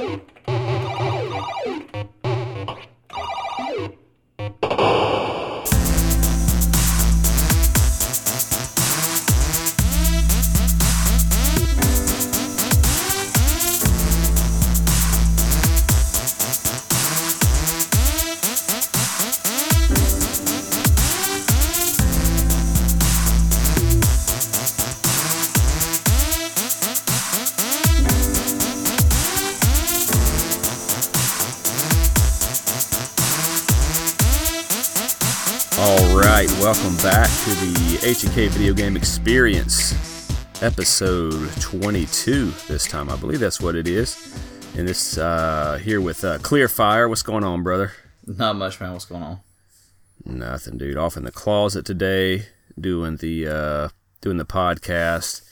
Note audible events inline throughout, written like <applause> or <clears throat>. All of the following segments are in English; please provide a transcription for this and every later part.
All Video game experience, episode 22. This time, I believe that's what it is. And this uh, here with uh, Kleerfyre. What's going on, brother? Not much, man. What's going on? Nothing, dude. Off in the closet today, doing the uh, doing the podcast.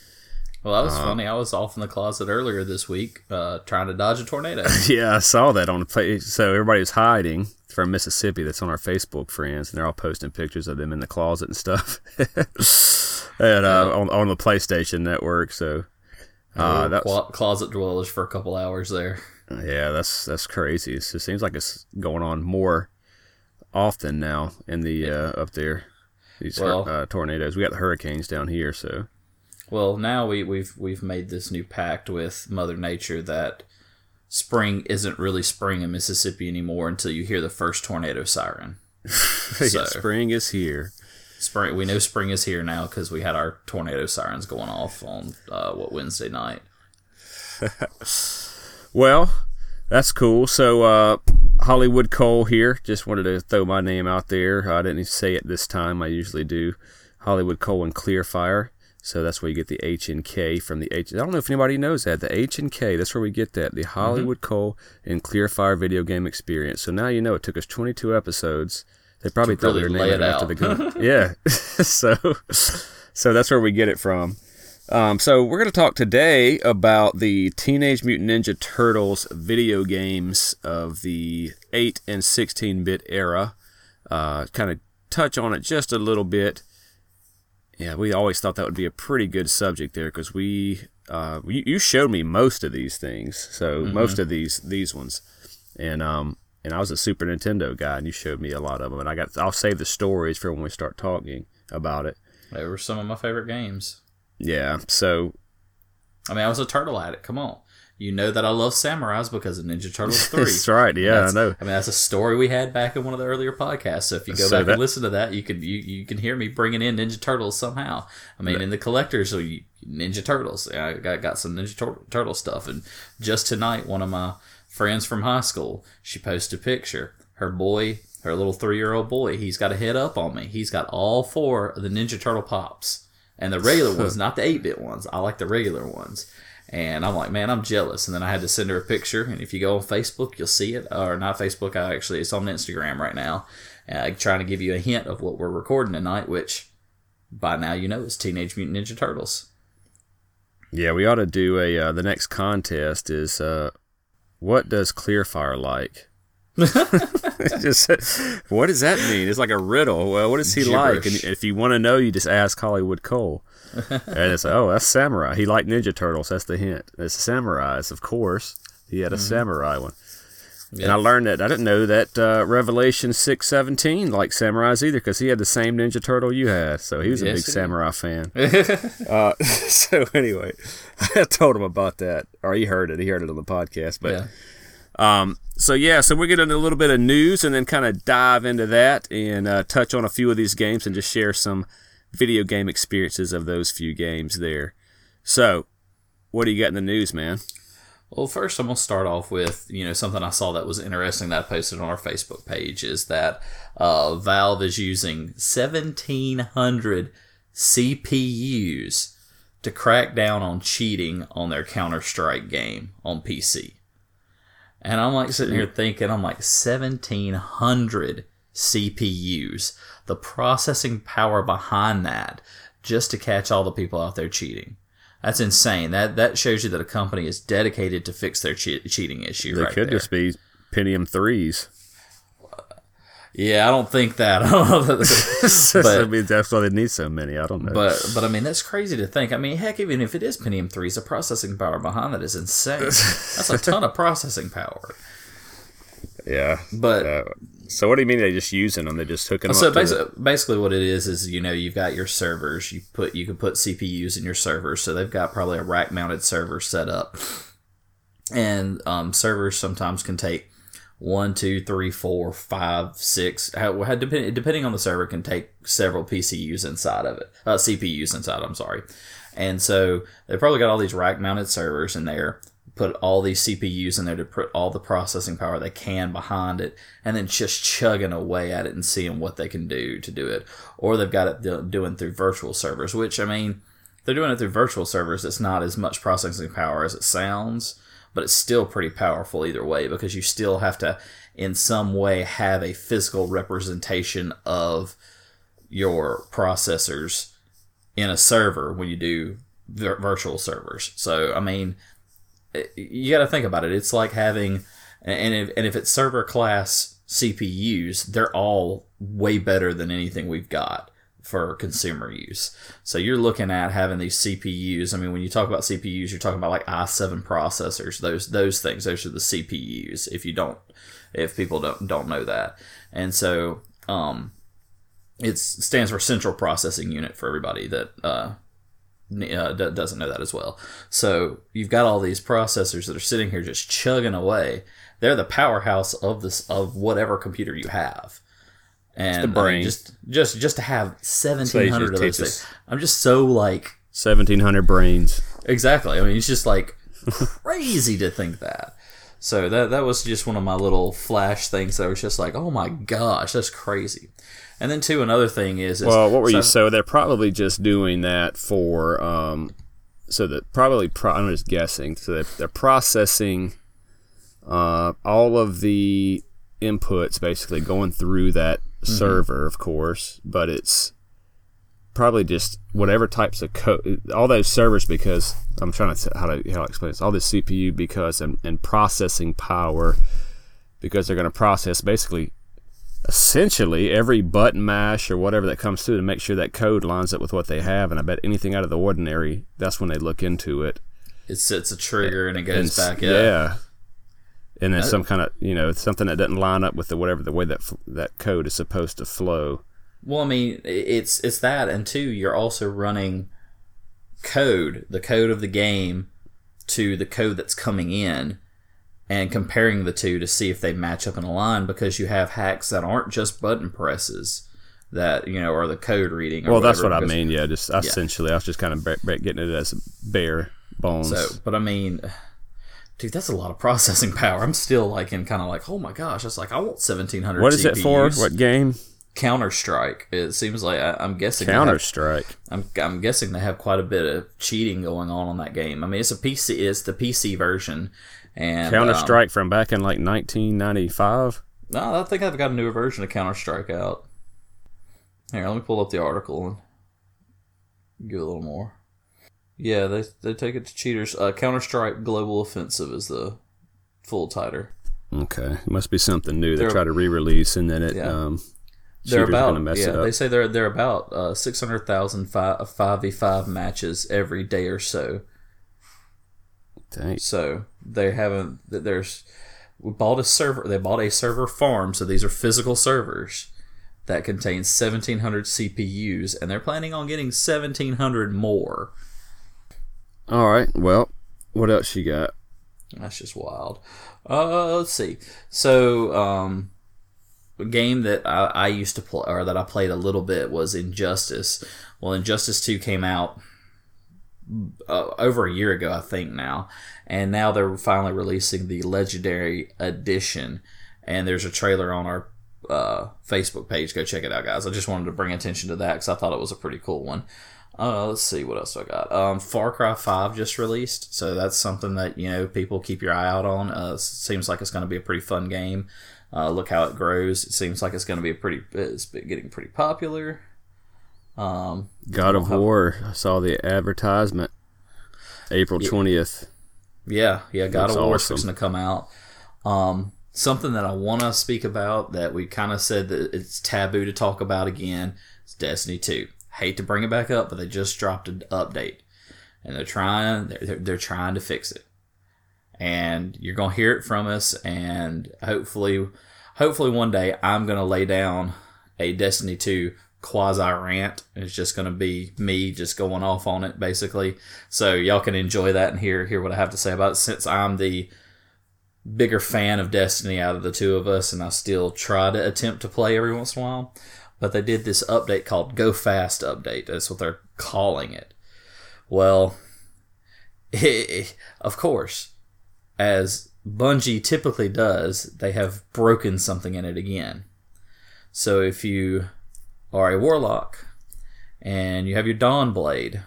Well, that was um, funny. I was off in the closet earlier this week, uh, trying to dodge a tornado. <laughs> yeah, I saw that on the play. So everybody was hiding from Mississippi. That's on our Facebook friends, and they're all posting pictures of them in the closet and stuff. <laughs> and uh, on on the PlayStation Network. So uh, that's Clo- closet dwellers for a couple hours there. yeah, that's that's crazy. It's, it seems like it's going on more often now in the uh, up there. These Well- uh, tornadoes. We got the hurricanes down here, so Well, now we, we've we've made this new pact with Mother Nature that spring isn't really spring in Mississippi anymore until you hear the first tornado siren. <laughs> yeah, So- spring is here. Spring, we know spring is here now because we had our tornado sirens going off on uh, what Wednesday night. <laughs> Well, that's cool. So, uh, Holliwood Kole here. Just wanted to throw my name out there. I didn't say it this time. I usually do. Holliwood Kole and Kleerfyre. So that's where you get the H and K from the H. I don't know if anybody knows that. The H and K, that's where we get that. The Holliwood Kole and Kleerfyre video game experience. So now you know it took us 22 episodes. They probably thought really they were naming it after the gun. <laughs> yeah. <laughs> so, so that's where we get it from. Um, so we're going to talk today about the Teenage Mutant Ninja Turtles video games of the 8 and 16-bit era. Uh, kind of touch on it just a little bit. Yeah, we always thought that would be a pretty good subject there because we, uh, you, you showed me most of these things, so most of these these ones, and um, and I was a Super Nintendo guy, and you showed me a lot of them, and I got I'll save the stories for when we start talking about it. They were some of my favorite games. Yeah, so I mean, I was a turtle at it. Come on. You know that I love samurais because of Ninja Turtles <laughs> 3. That's right. Yeah, That's- I know. I mean, that's a story we had back in one of the earlier podcasts. So if you go So back that- and listen to that, you can you, you can hear me bringing in Ninja Turtles somehow. I mean, in the collectors, so you, Ninja Turtles. I got, got some Ninja Tur- Turtle stuff. And just tonight, one of my friends from high school, she posted a picture. Her boy, her little three year old boy, he's got a head up on me. He's got all four of the Ninja Turtle pops. And the regular <laughs> ones, not the 8 bit ones. I like the regular ones. And I'm like, man, I'm jealous. And then I had to send her a picture. And if you go on Facebook, you'll see it. Or not Facebook, I actually, it's on Instagram right now. Uh, trying to give you a hint of what we're recording tonight, which by now you know is Teenage Mutant Ninja Turtles. Yeah, we ought to do a. Uh, the next contest is uh, what does Kleerfyre like? <laughs> just what does that mean? It's like a riddle. Well, what is he like? And if you want to know, you just ask Holliwood Kole. <laughs> and it's oh, that's samurai. He liked Ninja Turtles. That's the hint. It's samurais, of course. He had a samurai one. And I learned that I didn't know that uh, Revelation six seventeen liked samurais either because he had the same Ninja Turtle you had, so he was a big samurai fan. <laughs> uh, <laughs> so anyway, I told him about that, or he heard it. He heard it on the podcast. But Yeah. um, so yeah, so we're getting a little bit of news and then kind of dive into that and uh, touch on a few of these games and just share some video game experiences of those few games there. So, what do you got in the news, man? Well, first, I'm going to start off with you know something I saw that was interesting that I posted on our Facebook page is that uh, Valve is using 1,700 CPUs to crack down on cheating on their Counter Strike game on PC. And I'm like sitting here thinking, I'm like 1,700 CPUs, the processing power behind that, just to catch all the people out there cheating. That's insane. That that shows you that a company is dedicated to fix their che- cheating issue. They right could there. just be Pentium threes. Yeah, I don't think that. <laughs> I don't know that- <laughs> I but mean, that's why they need so many. I don't know. but but I mean that's crazy to think. I mean, heck, even if it is Pentium threes, the processing power behind that is insane. <laughs> That's a ton of processing power. yeah. But Uh, so what do you mean they just using them? They just hooking them so basically, basically what it is is you know you've got your servers. You put you can put CPUs in your servers, so they've got probably a rack mounted server set up, and um, servers sometimes can take one, two, three, four, five, six. How, how depend, depending on the server, can take several PCUs inside of it, uh, CPUs inside. I'm sorry, and so they've probably got all these rack mounted servers in there. Put all these CPUs in there to put all the processing power they can behind it, and then just chugging away at it and seeing what they can do to do it. Or they've got it do- doing through virtual servers, which I mean, they're doing it through virtual servers. It's not as much processing power as it sounds, but it's still pretty powerful either way because you still have to, in some way, have a physical representation of your processors in a server when you do virtual servers. So, I mean, you got to think about it. It's like having, and if, and if it's server class CPUs, they're all way better than anything we've got for consumer use. So you're looking at having these CPUs. I mean, when you talk about CPUs, you're talking about like i7 processors. Those those things. Those are the CPUs. If you don't, if people don't don't know that, and so um, it stands for Central Processing Unit for everybody that uh, uh, d- doesn't know that as well. So you've got all these processors that are sitting here just chugging away. They're the powerhouse of this of whatever computer you have. And the I mean, just just just to have seventeen hundred of those things. I'm just so like seventeen hundred brains. exactly. I mean, it's just like crazy to think that. So that that was just one of my little flash things that was just like, oh my gosh, that's crazy. And then too, another thing is, is Well, what were you? so- So they're probably just doing that for. Um, so that probably pro- I'm just guessing. So they're, they're processing uh, all of the inputs, basically going through that Mm-hmm. server, of course. But it's probably just whatever types of code. All those servers, because I'm trying to how to how to explain this. All this CPU because and, and processing power because they're going to process basically essentially every button mash or whatever that comes through to make sure that code lines up with what they have. And I bet anything out of the ordinary, that's when they look into it. it sets a trigger and it goes s- back. Yeah. And then some kind of you know something that doesn't line up with the whatever the way that f- that code is supposed to flow. Well, I mean, it's it's that, and two, you're also running code, the code of the game, to the code that's coming in, and comparing the two to see if they match up in a line. Because you have hacks that aren't just button presses, that you know, or the code reading. Or Well, that's what I mean. Yeah, just essentially, I was just kind of getting it as bare bones. So, but I mean, dude, that's a lot of processing <laughs> power. I'm still like in kind of like, oh my gosh, it's like I want 1700. what is it for? What game? Counter Strike. It seems like I, I'm guessing counter strike I'm, I'm guessing they have quite a bit of cheating going on on that game. I mean, it's a PC, it's the PC version, and Counter um, Strike from back in like 1995. no, I think I've got a newer version of Counter Strike out. Here, let me pull up the article and give a little more. Yeah, they they take it to cheaters. Uh, Counter Strike Global Offensive is the full title. Okay, it must be something new. They They're- try to re-release, and then it Yeah. um, They're about yeah. They say they're they're about uh, six hundred thousand five v five matches every day or so. Dang. So they haven't. th- There's we bought a server. They bought a server farm. So these are physical servers that contain 1,700 CPUs, and they're planning on getting 1,700 more. All right. Well, what else you got? That's just wild. Uh, let's see. So, um, a game that I, I used to play or that I played a little bit was Injustice. Well, Injustice Two came out uh, over a year ago, I think now, and now they're finally releasing the Legendary Edition. And there's a trailer on our uh, Facebook page. Go check it out, guys. I just wanted to bring attention to that because I thought it was a pretty cool one. Uh, let's see what else I got. Um, Far Cry Five just released, so that's something that you know people keep your eye out on. Uh, seems like it's going to be a pretty fun game. Uh, look how it grows. It seems like it's going to be a pretty. It's getting pretty popular. Um, God of War. I saw the advertisement. April twentieth. yeah, yeah. God Looks of War is awesome. fixing to come out. Um, something that I want to speak about that we kind of said that it's taboo to talk about again is Destiny 2. Hate to bring it back up, but they just dropped an update and they're trying they're, they're trying to fix it. And you're going to hear it from us and hopefully hopefully one day I'm going to lay down a Destiny 2 quasi rant. It's just going to be me just going off on it basically. So y'all can enjoy that and hear hear what I have to say about it since I'm the bigger fan of Destiny out of the two of us, and I still try to attempt to play every once in a while. But they did this update called Go Fast Update. That's what they're calling it. Well, <laughs> of course, as Bungie typically does, they have broken something in it again. So if you are a warlock and you have your Dawnblade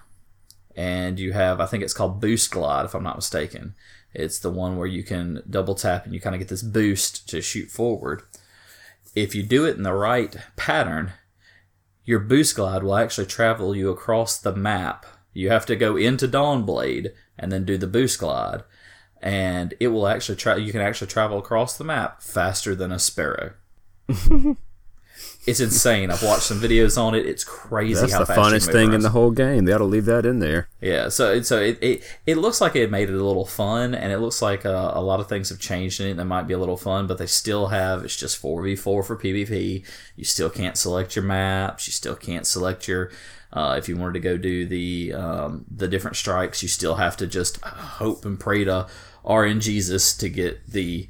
and you have, I think it's called Boost Glide, if I'm not mistaken, it's the one where you can double tap and you kind of get this boost to shoot forward. If you do it in the right pattern, your boost glide will actually travel you across the map. You have to go into Dawnblade and then do the boost glide, and it will actually try. You can actually travel across the map faster than a sparrow. <laughs> it's insane. I've watched some videos on it. It's crazy. That's how the funnest thing in the whole game. They ought to leave that in there. Yeah, so it, so it, it it looks like it made it a little fun, and it looks like uh, a lot of things have changed in it that might be a little fun, but they still have it's just four v four for PvP. You still can't select your maps. You still can't select your uh, if you wanted to go do the um, the different strikes. You still have to just hope and pray to RNGesus to get the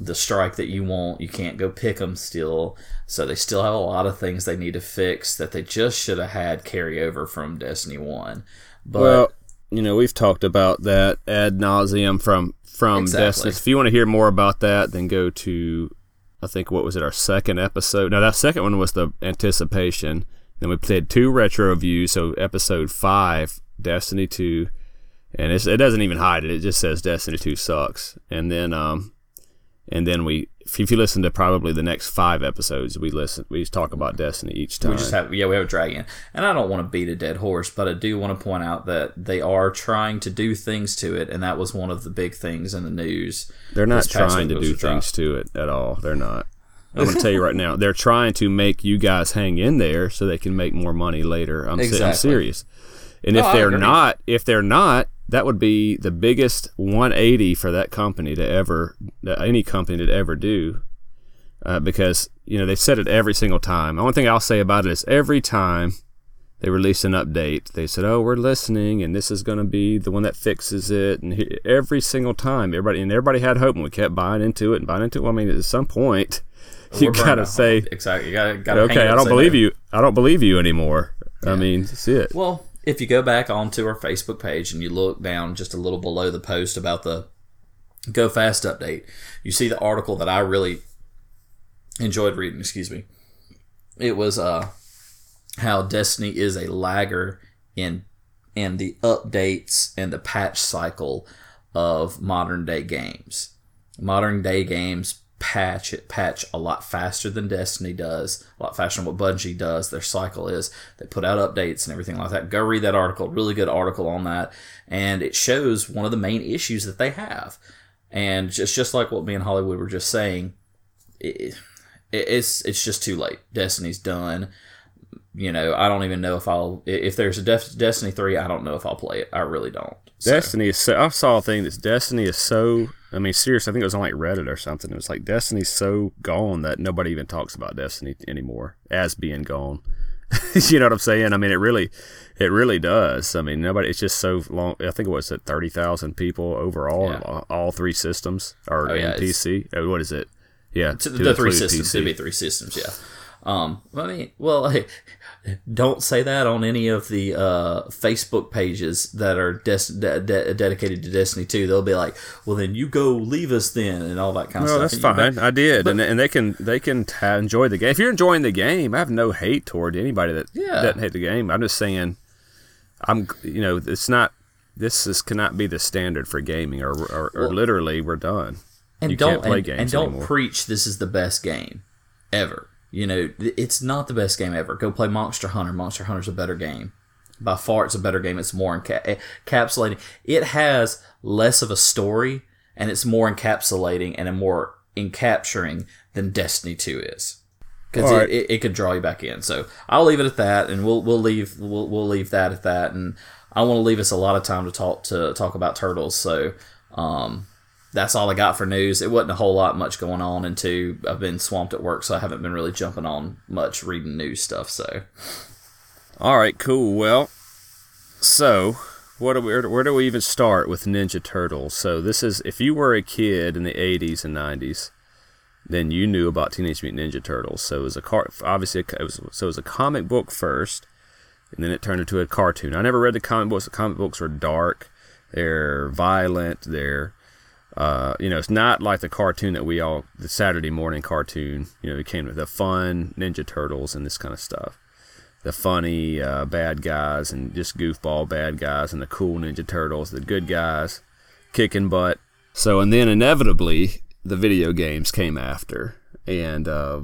the strike that you want. You can't go pick them still. So they still have a lot of things they need to fix that they just should have had carry over from Destiny 1. But well, you know, we've talked about that ad nauseum from from Exactly. Destiny. If you want to hear more about that, then go to I think what was it our second episode? No, that second one was the anticipation. Then we played two retro views, So episode five, Destiny two, and it's, it doesn't even hide it. It just says Destiny two sucks. And then um, and then we if you listen to probably the next five episodes, we listen we talk about Destiny each time. we just have yeah we have a dragon and i don't want to beat a dead horse but i do want to point out that they are trying to do things to it and that was one of the big things in the news They're not trying to do things to it at all. They're not. <laughs> I'm going to tell you right now. They're trying to make you guys hang in there so they can make more money later. I'm, se- I'm serious. And No, if they're not, if they're not, that would be the biggest 180 for that company to ever, any company to ever do. Uh, because you know they said it every single time. The only thing I'll say about it is every time they release an update, they said, "Oh, we're listening, and this is going to be the one that fixes it." And he, every single time, everybody and everybody had hope, and we kept buying into it and buying into it. Well, I mean, at some point, <laughs> you We're burned gotta out. say, exactly you gotta, gotta "Okay, I don't believe you. I don't believe you anymore." I mean, see it. Well, if you go back onto our Facebook page and you look down just a little below the post about the Go Fast update, you see the article that I really enjoyed reading. Excuse me. It was uh, how Destiny is a lagger in in the updates and the patch cycle of modern day games. Modern day games patch it patch a lot faster than Destiny does, a lot faster than what Bungie does. Their cycle is they put out updates and everything like that. Go read that article, really good article on that, and it shows one of the main issues that they have. And just just like what me and Holliwood were just saying, it, it, it's it's just too late. Destiny's done. You know, I don't even know if I'll if there's a Def, Destiny three. I don't know if I'll play it. I really don't. Destiny is so. I saw a thing that Destiny is so. I mean, seriously, I think it was on like Reddit or something. It was like Destiny's so gone that nobody even talks about Destiny anymore as being gone. <laughs> you know what I'm saying? I mean, it really, it really does. I mean, nobody. It's just so long. I think it was at thirty thousand people overall, Yeah. all, three systems or Oh, yeah, PC. Oh, what is it? Yeah, the three systems. PC. It'd be three systems, yeah. Um, I mean, well, <laughs> don't say that on any of the uh, Facebook pages that are des- de- de- dedicated to Destiny 2. They'll be like, "Well, then you go leave us then," and all that kind of stuff. No, that's fine. I did, and and they can they can t- enjoy the game. If you're enjoying the game, I have no hate toward anybody that Yeah. doesn't hate the game. I'm just saying, I'm you know it's not this is cannot be the standard for gaming, or or, or Well- literally we're done. and you don't can't play and, games and don't anymore. preach this is the best game ever. You know, it's not the best game ever. Go play Monster Hunter. Monster Hunter's a better game. By far, it's a better game. It's more enca- encapsulating. It has less of a story, and it's more encapsulating and a more in capturing than Destiny 2 is. Because it, it, it could draw you back in. So I'll leave it at that, and we'll we'll leave we'll, we'll leave that at that. And I want to leave us a lot of time to talk to talk about turtles. So um, that's all I got for news. It wasn't a whole lot much going on, and two, I've been swamped at work, so I haven't been really jumping on much reading news stuff. So All right, cool. Well, so what do we, where, do- we even start with Ninja Turtles? So this is if you were a kid in the 80s and 90s, then you knew about Teenage Mutant Ninja Turtles. So it was a car, obviously it was so it was a comic book first, and then it turned into a cartoon. I never read the comic books. The comic books were dark, they're violent, they're uh, you know, it's not like the cartoon that we all the Saturday morning cartoon. You know, it came with the fun Ninja Turtles and this kind of stuff the funny uh, bad guys and just goofball bad guys and the cool Ninja Turtles, the good guys kicking butt. So, and then inevitably, the video games came after. And uh,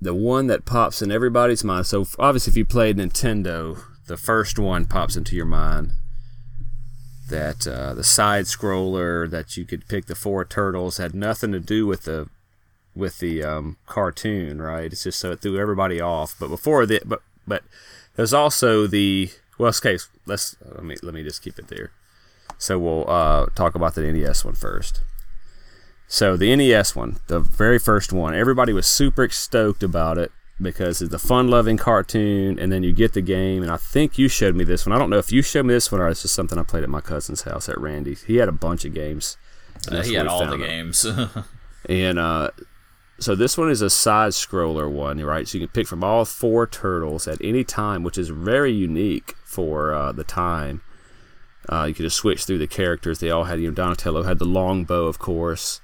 the one that pops in everybody's mind, so obviously, if you played Nintendo, the first one pops into your mind. That uh, the side scroller that you could pick the four turtles had nothing to do with the with the um, cartoon, right? It's just so it threw everybody off. But before that, but but there's also the well, okay. Let's let me let me just keep it there. So we'll uh, talk about the NES one first. So the NES one, the very first one, everybody was super stoked about it because it's a fun-loving cartoon, and then you get the game. And I think you showed me this one. I don't know if you showed me this one or it's just something I played at my cousin's house at Randy's. He had a bunch of games. and uh, he had all the it. games. <laughs> And uh, so this one is a side scroller one, right? So you can pick from all four turtles at any time, which is very unique for uh, the time. Uh, you could just switch through the characters. They all had, you know, Donatello had the long bow, of course.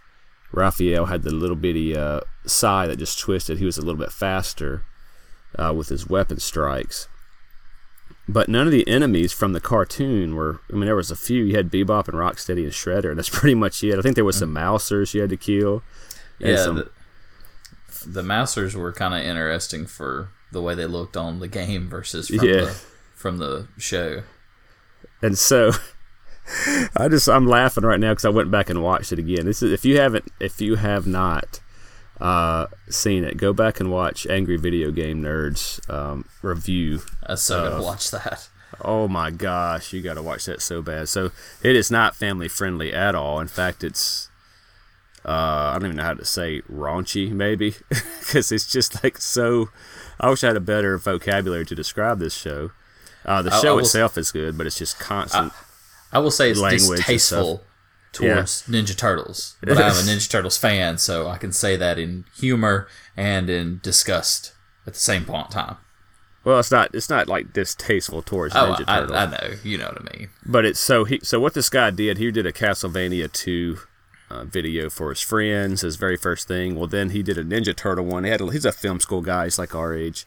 Raphael had the little bitty uh, sai that just twisted. He was a little bit faster uh, with his weapon strikes. But none of the enemies from the cartoon were. I mean, there was a few. You had Bebop and Rocksteady and Shredder, and that's <laughs> pretty much it. I think there was some Mousers you had to kill. yeah, some- the, the Mousers were kind of interesting for the way they looked on the game versus from Yeah. the from the show. And so <laughs> I just I'm laughing right now because I went back and watched it again. This is if you haven't if you have not uh, seen it, go back and watch Angry Video Game Nerds um, review. I so gonna watch that. Oh my gosh, you got to watch that so bad. So it is not family friendly at all. In fact, it's uh, I don't even know how to say raunchy maybe <laughs> because it's just like so. I wish I had a better vocabulary to describe this show. Uh, the I- I show will- itself is good, but it's just constant. I will say it's Language distasteful towards Ninja Turtles, but I'm a Ninja Turtles fan, so I can say that in humor and in disgust at the same point in time. Well, it's not. It's not like distasteful towards Oh, Ninja I, Turtles, I know, you know what I mean. but it's so he. So what this guy did, he did a Castlevania two uh, video for his friends, his very first thing. Well, then he did a Ninja Turtle one. He had. A, he's a film school guy. He's like our age.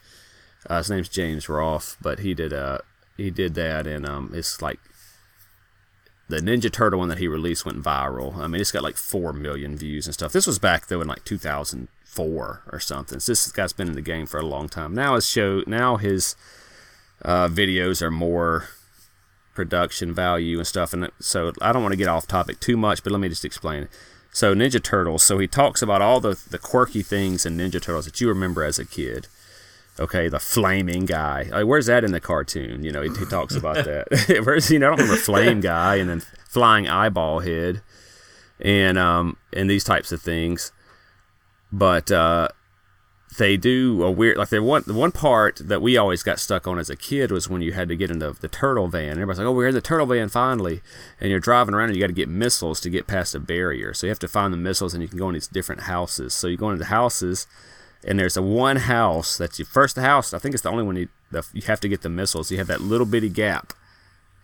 Uh, his name's James Rolfe, but he did. Uh, he did that, and um, it's like the Ninja Turtle one that he released went viral. I mean, it's got like four million views and stuff. This was back though in like 2004 or something. So this guy's been in the game for a long time. Now his show, now his uh, videos are more production value and stuff. And so I don't want to get off topic too much, but let me just explain. So Ninja Turtles. So he talks about all the the quirky things in Ninja Turtles that you remember as a kid. Okay, the flaming guy. Like, where's that in the cartoon? You know, he, he talks about that. <laughs> where's you know? I don't remember flame <laughs> guy and then flying eyeball head, and um and these types of things. But uh, they do a weird like the one the one part that we always got stuck on as a kid was when you had to get into the turtle van. Everybody's like, "Oh, we're in the turtle van finally!" And you're driving around and you got to get missiles to get past a barrier. So you have to find the missiles and you can go in these different houses. So you go into the houses and there's a one house that's your first house. I think it's the only one you the, you have to get the missiles. You have that little bitty gap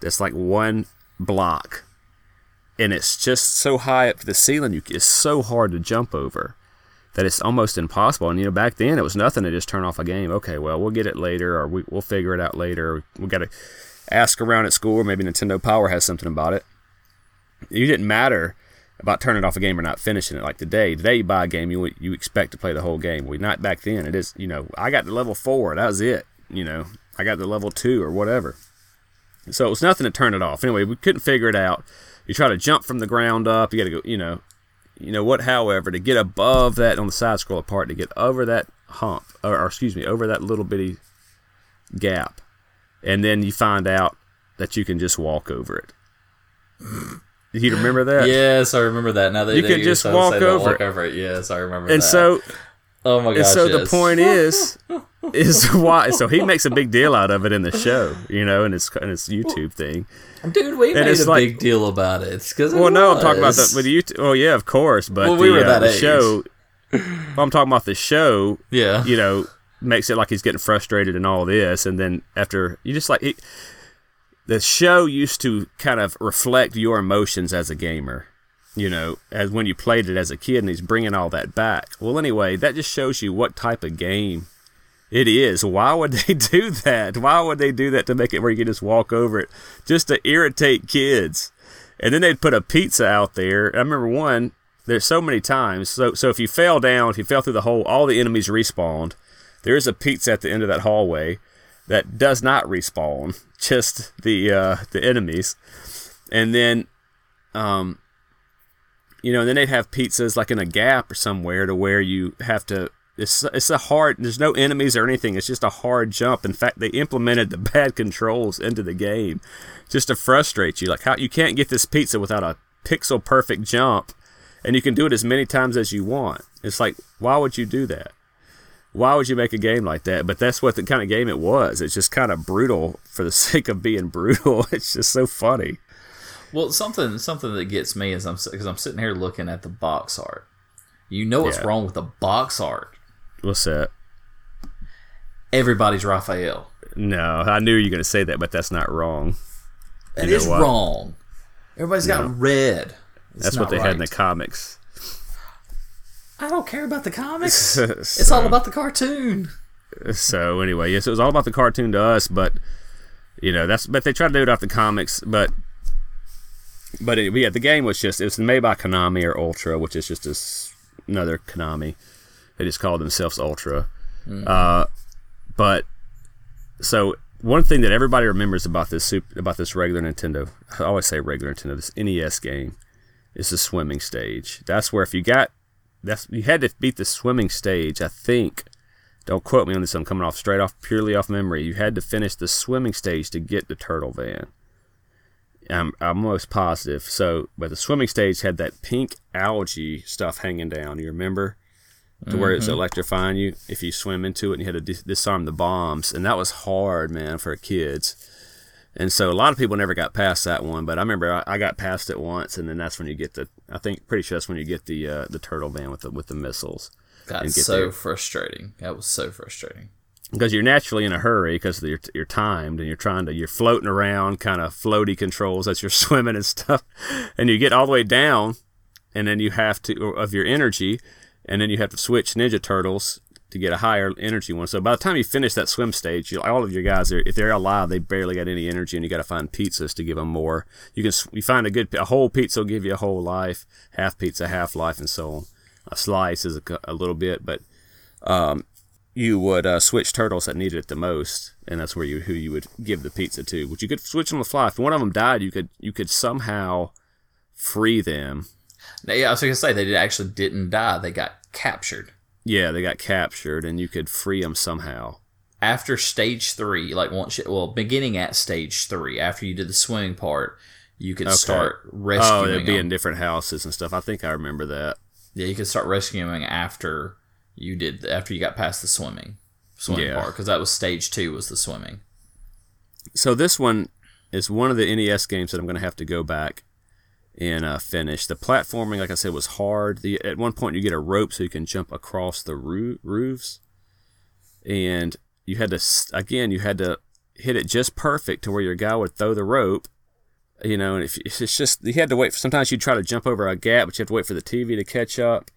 that's like one block, and it's just so high up to the ceiling. You it's so hard to jump over that it's almost impossible. And you know, back then it was nothing to just turn off a game. Okay, well we'll get it later, or we, we'll figure it out later. We got to ask around at school. Or maybe Nintendo Power has something about it. You didn't matter about turning off a game or not finishing it. Like today, today you buy a game, you you expect to play the whole game. We not back then. It is, you know, I got to level four. That was it. You know, I got to level two or whatever. So it was nothing to turn it off. Anyway, we couldn't figure it out. You try to jump from the ground up. You got to go. You know, you know what? However, to get above that on the side scroller part, to get over that hump, or, or excuse me, over that little bitty gap, and then you find out that you can just walk over it. You remember that? Yes, I remember that. Now that You could just walk over walk over it. Yes, I remember And that. so, oh my gosh. and so the point is, <laughs> is why. So he makes a big deal out of it in the show, you know, and it's in his YouTube thing. dude, we made it's a like- big deal about it. Because Well, no, I'm talking about that with YouTube. Oh, yeah, of course, but Well, the, we were uh, that show. I'm talking about the show. Yeah. you know, makes it like he's getting frustrated and all this, and then after you just like he, the show used to kind of reflect your emotions as a gamer. You know, as when you played it as a kid, and he's bringing all that back. Well, anyway, that just shows you what type of game it is. Why would <laughs> they do that? Why would they do that to make it where you can just walk over it, just to irritate kids? And then they'd put a pizza out there. I remember one. There's so many times. So so if you fell down, if you fell through the hole, all the enemies respawned. There is a pizza at the end of that hallway that does not respawn, just the uh, the enemies. And then, um, you know, then they'd have pizzas like in a gap or somewhere to where you have to. It's it's a hard. There's no enemies or anything. It's just a hard jump. In fact, they implemented the bad controls into the game just to frustrate you. Like how you can't get this pizza without a pixel perfect jump, and you can do it as many times as you want. It's like why would you do that? Why would you make a game like that? But that's what the kind of game it was. It's just kind of brutal for the <laughs> sake of being brutal. <laughs> It's just so funny. Well, something something that gets me is I'm because I'm sitting here looking at the box art. You know what's Yeah. wrong with the box art? What's that? Everybody's Raphael. No, I knew you were going to say that, but that's not wrong. It is wrong. Everybody's got red. It's That's what they had in the comics. I don't care about the comics. <laughs> it's all about the cartoon. So anyway, yes, it was all about the cartoon to us, but you know that's but they tried to do it off the comics, but but it, yeah, the game was just it was made by Konami or Ultra, which is just this, another Konami. They just called themselves Ultra. Uh, but so one thing that everybody remembers about this super, about this regular Nintendo, I always say regular Nintendo, this NES game, is the swimming stage. That's where if you got that's you had to beat the swimming stage, I think. Don't quote me on this. I'm coming off straight off, purely off memory. You had to finish the swimming stage to get the turtle van. I'm, I'm almost positive. So, but the swimming stage had that pink algae stuff hanging down. You remember? To where it's mm-hmm. electrifying you if you swim into it, and you had to dis- disarm the bombs, and that was hard, man, for kids. And so a lot of people never got past that one, but I remember I, I got past it once, and then that's when you get the. I think pretty sure that's when you get the uh, the turtle van with the with the missiles. That's so there. frustrating. That was so frustrating. because you're naturally in a hurry because you're, you're timed and you're trying to you're floating around kind of floaty controls as you're <laughs> swimming and stuff and you get all the way down and then you have to of your energy and then you have to switch ninja turtles to get a higher energy one so by the time you finish that swim stage you, all of your guys are if they're alive they barely got any energy and you got to find pizzas to give them more you can you find a good a whole pizza will give you a whole life half pizza half life and so on a slice is a, a little bit but you would uh, switch turtles that needed it the most, and that's where you who you would give the pizza to. Which you could switch on the fly. If one of them died, you could you could somehow free them. Now, yeah, I was going to say they actually didn't die. They got captured. Yeah, they got captured, and you could free them somehow. After stage three, like once, you, well, beginning at stage three, after you did the swimming part, you could start oh, rescuing. Oh, rescuing they'd be them. in different houses and stuff. I think I remember that. Yeah, you could start rescuing after you did after you got past the swimming swimming Yeah. part because that was stage two was the swimming. So this one is one of the NES games that I'm going to have to go back and uh, finish. The platforming, like I said, was hard. The, at one point, you get a rope so you can jump across the roo- roofs, and you had to again, you had to hit it just perfect to where your guy would throw the rope. You know, and if it's just you had to wait. For, sometimes you'd try to jump over a gap, but you have to wait for the TV to catch up,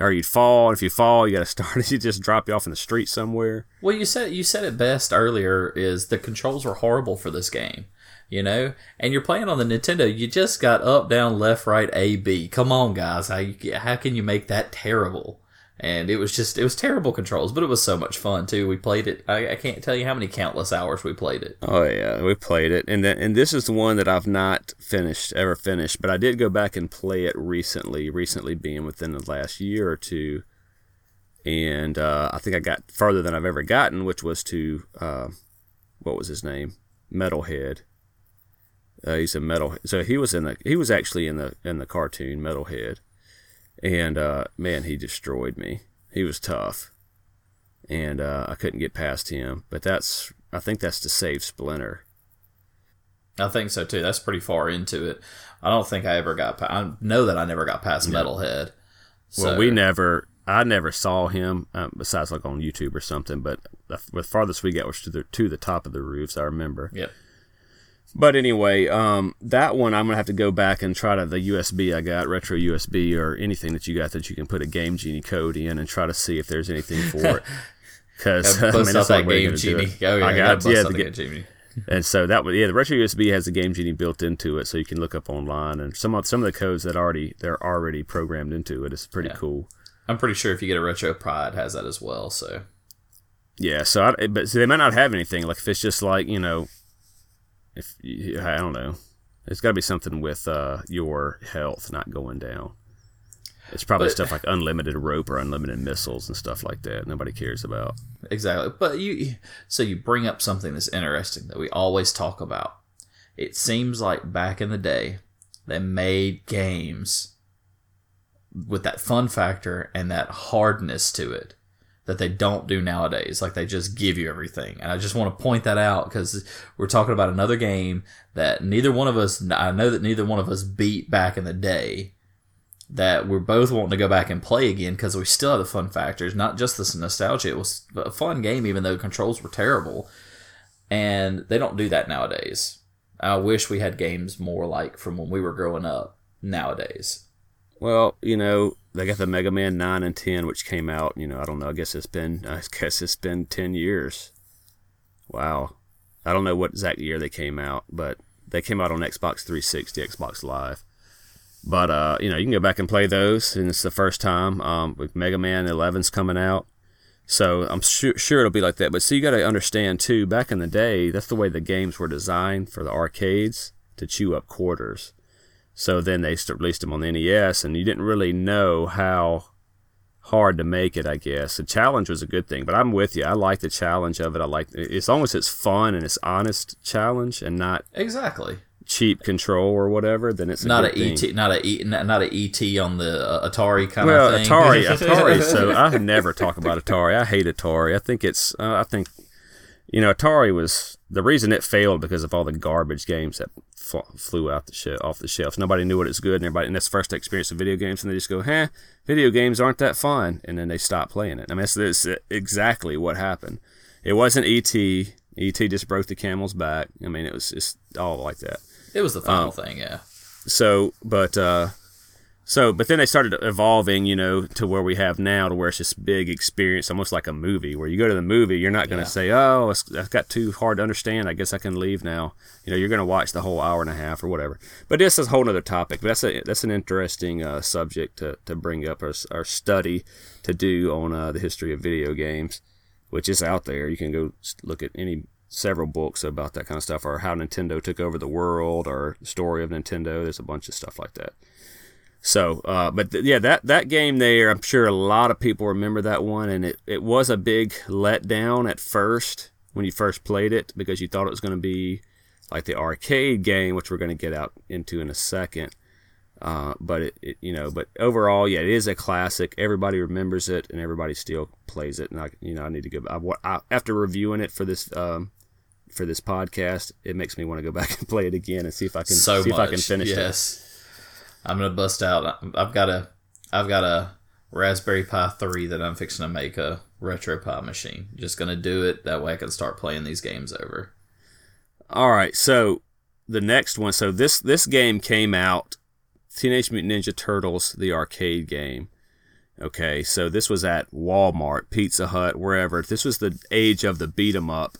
or you'd fall. And if you fall, you got to <laughs> start. You just drop you off in the street somewhere. Well, you said you said it best earlier. Is the controls were horrible for this game, you know? And you're playing on the Nintendo. You just got up, down, left, right, A, B. Come on, guys. How you, how can you make that terrible? and it was just it was terrible controls, but it was so much fun too. We played it. I, I can't tell you how many countless hours we played it. Oh yeah, we played it, and then and this is the one that I've not finished ever finished, but I did go back and play it recently. Recently being within the last year or two, and uh, I think I got further than I've ever gotten, which was to uh, what was his name, Metalhead. Uh, he's a metal. So he was in the. He was actually in the in the cartoon Metalhead, and uh, man, he destroyed me. He was tough, and uh, I couldn't get past him. But that's. I think that's to save Splinter. I think so too. That's pretty far into it. I don't think I ever got. Pa- I know that I never got past Metalhead. So. Well, we never. I never saw him uh, besides like on YouTube or something. But the, the farthest we got was to the to the top of the roofs. I remember. Yep. But anyway, um, that one I'm gonna have to go back and try to the USB I got, retro USB or anything that you got that you can put a Game Genie code in and try to see if there's anything for it. <laughs> Because <laughs> I mean, that's that Game Genie. Oh yeah, I got yeah, the Game Genie. and so that would yeah, the retro USB has a Game Genie built into it, so you can look up online and some of some of the codes that already they're already programmed into it. It's pretty yeah. cool. I'm pretty sure if you get a RetroPie, it has that as well. So yeah, so I, but so they might not have anything like if it's just like you know if I don't know, it's got to be something with uh, your health not going down. It's probably but, stuff like unlimited rope or unlimited missiles and stuff like that. Nobody cares about. Exactly. But you, so you bring up something that's interesting that we always talk about. It seems like back in the day, they made games with that fun factor and that hardness to it that they don't do nowadays. Like they just give you everything. And I just want to point that out because we're talking about another game that neither one of us, I know that neither one of us beat back in the day that we're both wanting to go back and play again because we still have the fun factors, not just this nostalgia. It was a fun game, even though controls were terrible. And they don't do that nowadays. I wish we had games more like from when we were growing up nowadays. Well, you know, they got the Mega Man 9 and 10, which came out, you know, I don't know, I guess it's been, I guess it's been 10 years. Wow. I don't know what exact year they came out, but they came out on Xbox 360, Xbox Live. But, uh, you know, you can go back and play those, and it's the first time. Um, with Mega Man 11's coming out. So I'm sure, sure it'll be like that. But see, you got to understand, too, back in the day, that's the way the games were designed for the arcades to chew up quarters. So then they released them on the NES, and you didn't really know how hard to make it. I guess the challenge was a good thing, but I'm with you. I like the challenge of it. I like as long as it's fun and it's honest challenge and not exactly cheap control or whatever. Then it's not a, a ET, not a e, not a ET on the uh, Atari kind well, of thing. Atari, <laughs> Atari. so I never talk about Atari. I hate Atari. I think it's. Uh, I think you know Atari was the reason it failed because of all the garbage games that flew out the sh- off the shelves. Nobody knew it was good, and everybody and that's the first experience of video games, and they just go, "Huh, video games aren't that fun," and then they stop playing it. I mean, that's, that's exactly what happened. It wasn't ET. ET just broke the camel's back. I mean, it was just all like that. It was the final um, thing, yeah. So, but uh, so, but then they started evolving, you know, to where we have now, to where it's this big experience, almost like a movie. Where you go to the movie, you're not going to yeah. say, "Oh, it's, it's got too hard to understand. I guess I can leave now." You know, you're going to watch the whole hour and a half or whatever. But this is a whole other topic. But that's a that's an interesting uh, subject to, to bring up our, our study to do on uh, the history of video games, which is out there. You can go look at any several books about that kind of stuff, or how Nintendo took over the world, or the story of Nintendo. There's a bunch of stuff like that. So, uh, but th- yeah, that, that game there, I'm sure a lot of people remember that one, and it, it was a big letdown at first when you first played it because you thought it was going to be like the arcade game, which we're going to get out into in a second. Uh, but it, it, you know, but overall, yeah, it is a classic. Everybody remembers it, and everybody still plays it. And I, you know, I need to go. I, I, after reviewing it for this um, for this podcast, it makes me want to go <laughs> back and play it again and see if I can so see much, if I can finish yes. it. I'm gonna bust out. I've got a, I've got a Raspberry Pi three that I'm fixing to make a RetroPie machine. Just gonna do it that way I can start playing these games over. All right, so the next one. So this this game came out, Teenage Mutant Ninja Turtles, the arcade game. Okay, so this was at Walmart, Pizza Hut, wherever. This was the age of the beat 'em up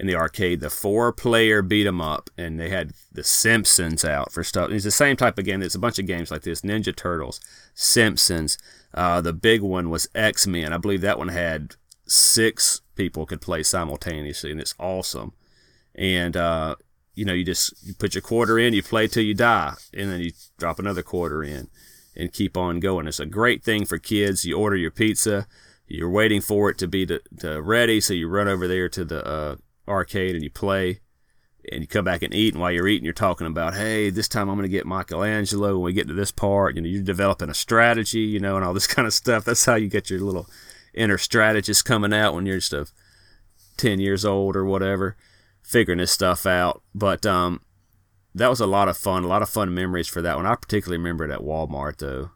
in the arcade, the four player beat 'em up, and they had the Simpsons out for stuff. It's the same type of game. There's a bunch of games like this: Ninja Turtles, Simpsons. Uh, the big one was X Men. I believe that one had six people could play simultaneously, and it's awesome. And uh, you know, you just you put your quarter in, you play till you die, and then you drop another quarter in, and keep on going. It's a great thing for kids. You order your pizza, you're waiting for it to be to, to ready, so you run over there to the uh, arcade and you play and you come back and eat and while you're eating you're talking about hey this time i'm going to get michelangelo when we get to this part. You know you're developing a strategy you know and all this <laughs> kind of stuff. That's how you get your little inner strategist coming out when you're just a 10 years old or whatever figuring this stuff out. But um that was a lot of fun a lot of fun memories for that one. I particularly remember it at walmart though.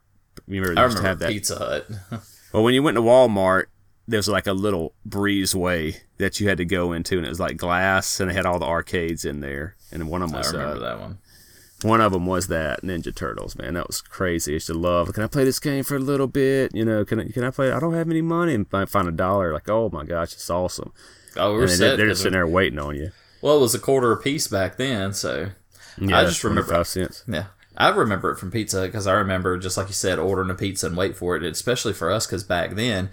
You remember, I remember have that pizza hut. <laughs> Well when you went to walmart there's like a little breezeway that you had to go into, and it was like glass, and it had all the arcades in there. And one of them was I remember uh, that one. One of them was that Ninja Turtles. Man, that was crazy. I used to love. Can I play this game for a little bit? You know, can I, can I play? I don't have any money, and I find a dollar. Like, oh my gosh, it's awesome. Oh, we're set, they're just sitting there waiting on you. Well, it was a quarter a piece back then, so yeah, I just remember five cents. Yeah, I remember it from pizza because I remember just like you said, ordering a pizza and wait for it. Especially for us, because back then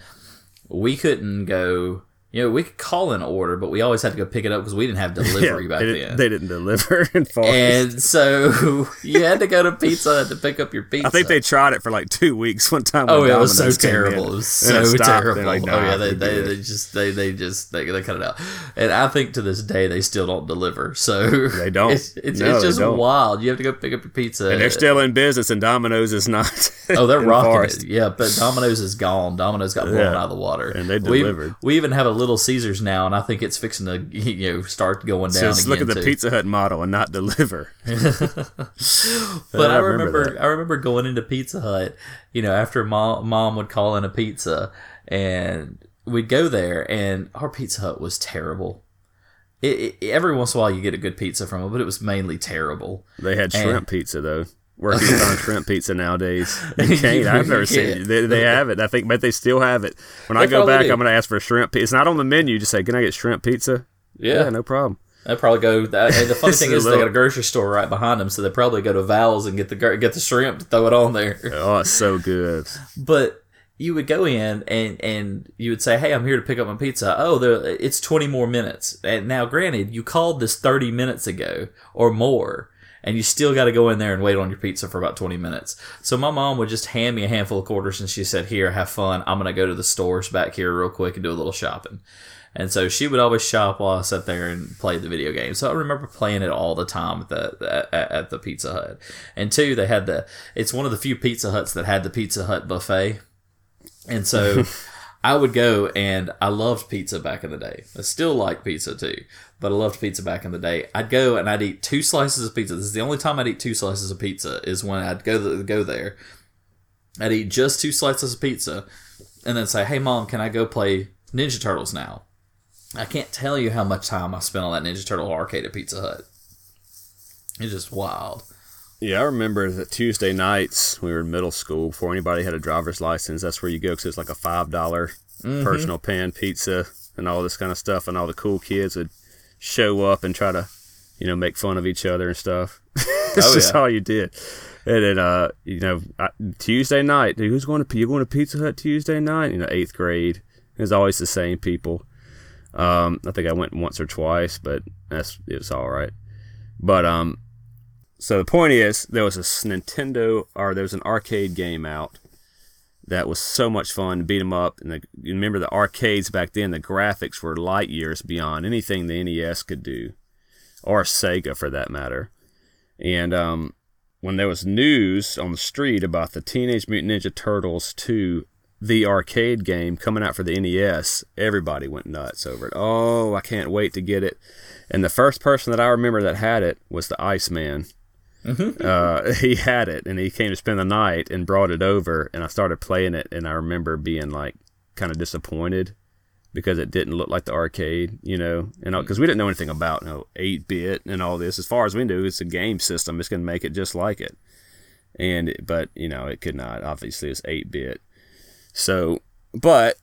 we couldn't go you know, we could call an order, but we always had to go pick it up because we didn't have delivery yeah, back they then. They didn't deliver <laughs> in Forest. And so <laughs> you had to go to Pizza Hut to pick up your pizza. I think they tried it for like two weeks one time. Oh, yeah, it was so terrible. It was so terrible. Like, nah, oh, yeah, they, they, they, just, they, they just, they, they cut it out. And I think to this day, they still don't deliver. So they don't. <laughs> It's, it's, no, it's just wild. You have to go pick up your pizza. And they're still in business, and Domino's is not. oh, they're rocking Forest. it. Yeah, but Domino's is gone. Domino's got blown yeah. out of the water. And they delivered. We, we even have a Little Caesars now and I think it's fixing to <laughs> you know start going down. So look at the too. Pizza Hut model and not <laughs> deliver. <laughs> but I, I remember, remember I remember going into Pizza Hut, you know, after mom mom would call in a pizza, and we'd go there, and our Pizza Hut was terrible. It, it, every once in a while, you get a good pizza from it, but it was mainly terrible. They had shrimp and, pizza though working <laughs> on shrimp pizza nowadays. <laughs> You can't. I've never seen it. They, they have it. I think, but they still have it. When they I go back, do. I'm going to ask for a shrimp pizza. It's not on the menu. Just say, "Can I get shrimp pizza?" Yeah, yeah no problem. They probably go. Uh, and the funny <laughs> thing is, little, they got a grocery store right behind them, so they probably go to Val's and get the get the shrimp to throw it on there. Oh, it's so good. But you would go in and and you would say, "Hey, I'm here to pick up my pizza." Oh, it's 20 more minutes. And now, granted, you called this 30 minutes ago or more and you still got to go in there and wait on your pizza for about 20 minutes. So my mom would just hand me a handful of quarters and she said, Here, have fun. I'm going to go to the stores back here real quick and do a little shopping. And so she would always shop while I sat there and played the video game. So I remember playing it all the time at the at, at the Pizza Hut. And two, they had the it's one of the few Pizza Huts that had the Pizza Hut buffet. And so <laughs> I would go and I loved pizza back in the day. I still like pizza too but I loved pizza back in the day. I'd go and I'd eat two slices of pizza. This is the only time I'd eat two slices of pizza is when I'd go go there. I'd eat just two slices of pizza, and then say, "Hey, mom, can I go play Ninja Turtles now?" I can't tell you how much time I spent on that Ninja Turtle arcade at Pizza Hut. It's just wild. Yeah, I remember that Tuesday nights we were in middle school before anybody had a driver's license. That's where you go because it's like a five dollar mm-hmm. personal pan pizza and all this kind of stuff, and all the cool kids would show up and try to, you know, make fun of each other and stuff. <laughs> That's oh, just yeah. all you did. And then, uh, you know, Tuesday night, dude, who's going to you going to Pizza Hut Tuesday night? You know, eighth grade. It's always the same people. Um, I think I went once or twice, but that's it was all right. But um, so the point is, there was a Nintendo or there was an arcade game out that was so much fun to beat them up. And the, remember the arcades back then, the graphics were light years beyond anything the NES could do, or Sega for that matter. And um, when there was news on the street about the Teenage Mutant Ninja Turtles 2, the arcade game coming out for the NES, everybody went nuts over it. Oh, I can't wait to get it. And the first person that I remember that had it was the Iceman. Mm-hmm. Uh, <laughs> he had it and he came to spend the night and brought it over and I started playing it and I remember being like kind of disappointed because it didn't look like the arcade, you know, and because we didn't know anything about you know eight bit and all this. As far as we knew, it's a game system. It's going to make it just like it, and but you know it could not. Obviously, it's eight bit. So, but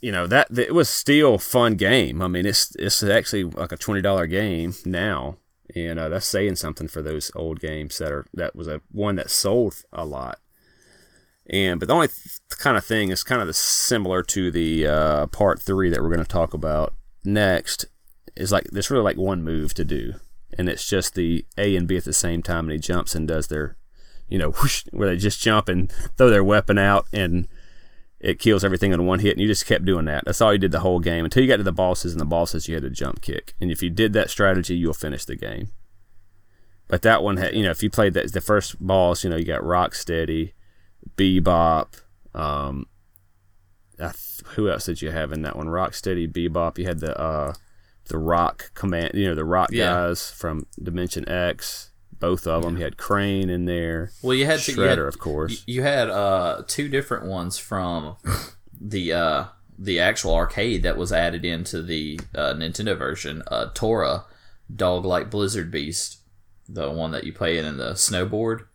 you know that, that it was still fun game. I mean, it's it's actually like a twenty dollar game now, and uh, that's saying something for those old games that are that was a one that sold a lot. And but the only th- kind of thing is kind of the, similar to the uh, part three that we're going to talk about next is like there's really like one move to do, and it's just the A and B at the same time, and he jumps and does their, you know, whoosh, where they just jump and throw their weapon out and it kills everything in one hit, and you just kept doing that. That's all you did the whole game until you got to the bosses, and the bosses you had to jump kick. And if you did that strategy, you'll finish the game. But that one had, you know, if you played that the first boss, you know, you got Rocksteady, Bebop. Um, who else did you have in that one? Rocksteady, Bebop. You had the uh, the Rock command, you know, the Rock yeah. guys from Dimension X both of them. Yeah. You had Krang in there. Well, you had Shredder, you had, of course. You had uh, two different ones from the uh, the actual arcade that was added into the uh, Nintendo version. Uh, Tora, dog like Blizzard Beast, the one that you play in, in the snowboard,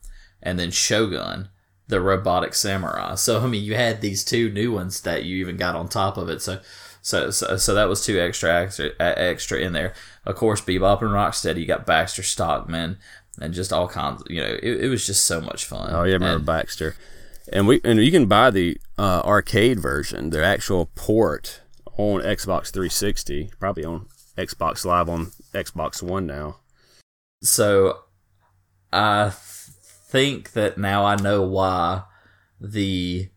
and then Shogun, the robotic samurai. So I mean, you had these two new ones that you even got on top of it. So. So, so, so that was two extra, extra extra in there. Of course, Bebop and Rocksteady. You got Baxter Stockman, and just all kinds. You know, it, it was just so much fun. Oh yeah, I remember and, Baxter. And we and you can buy the uh, arcade version, the actual port on Xbox 360, probably on Xbox Live on Xbox One now. So I think that now I know why the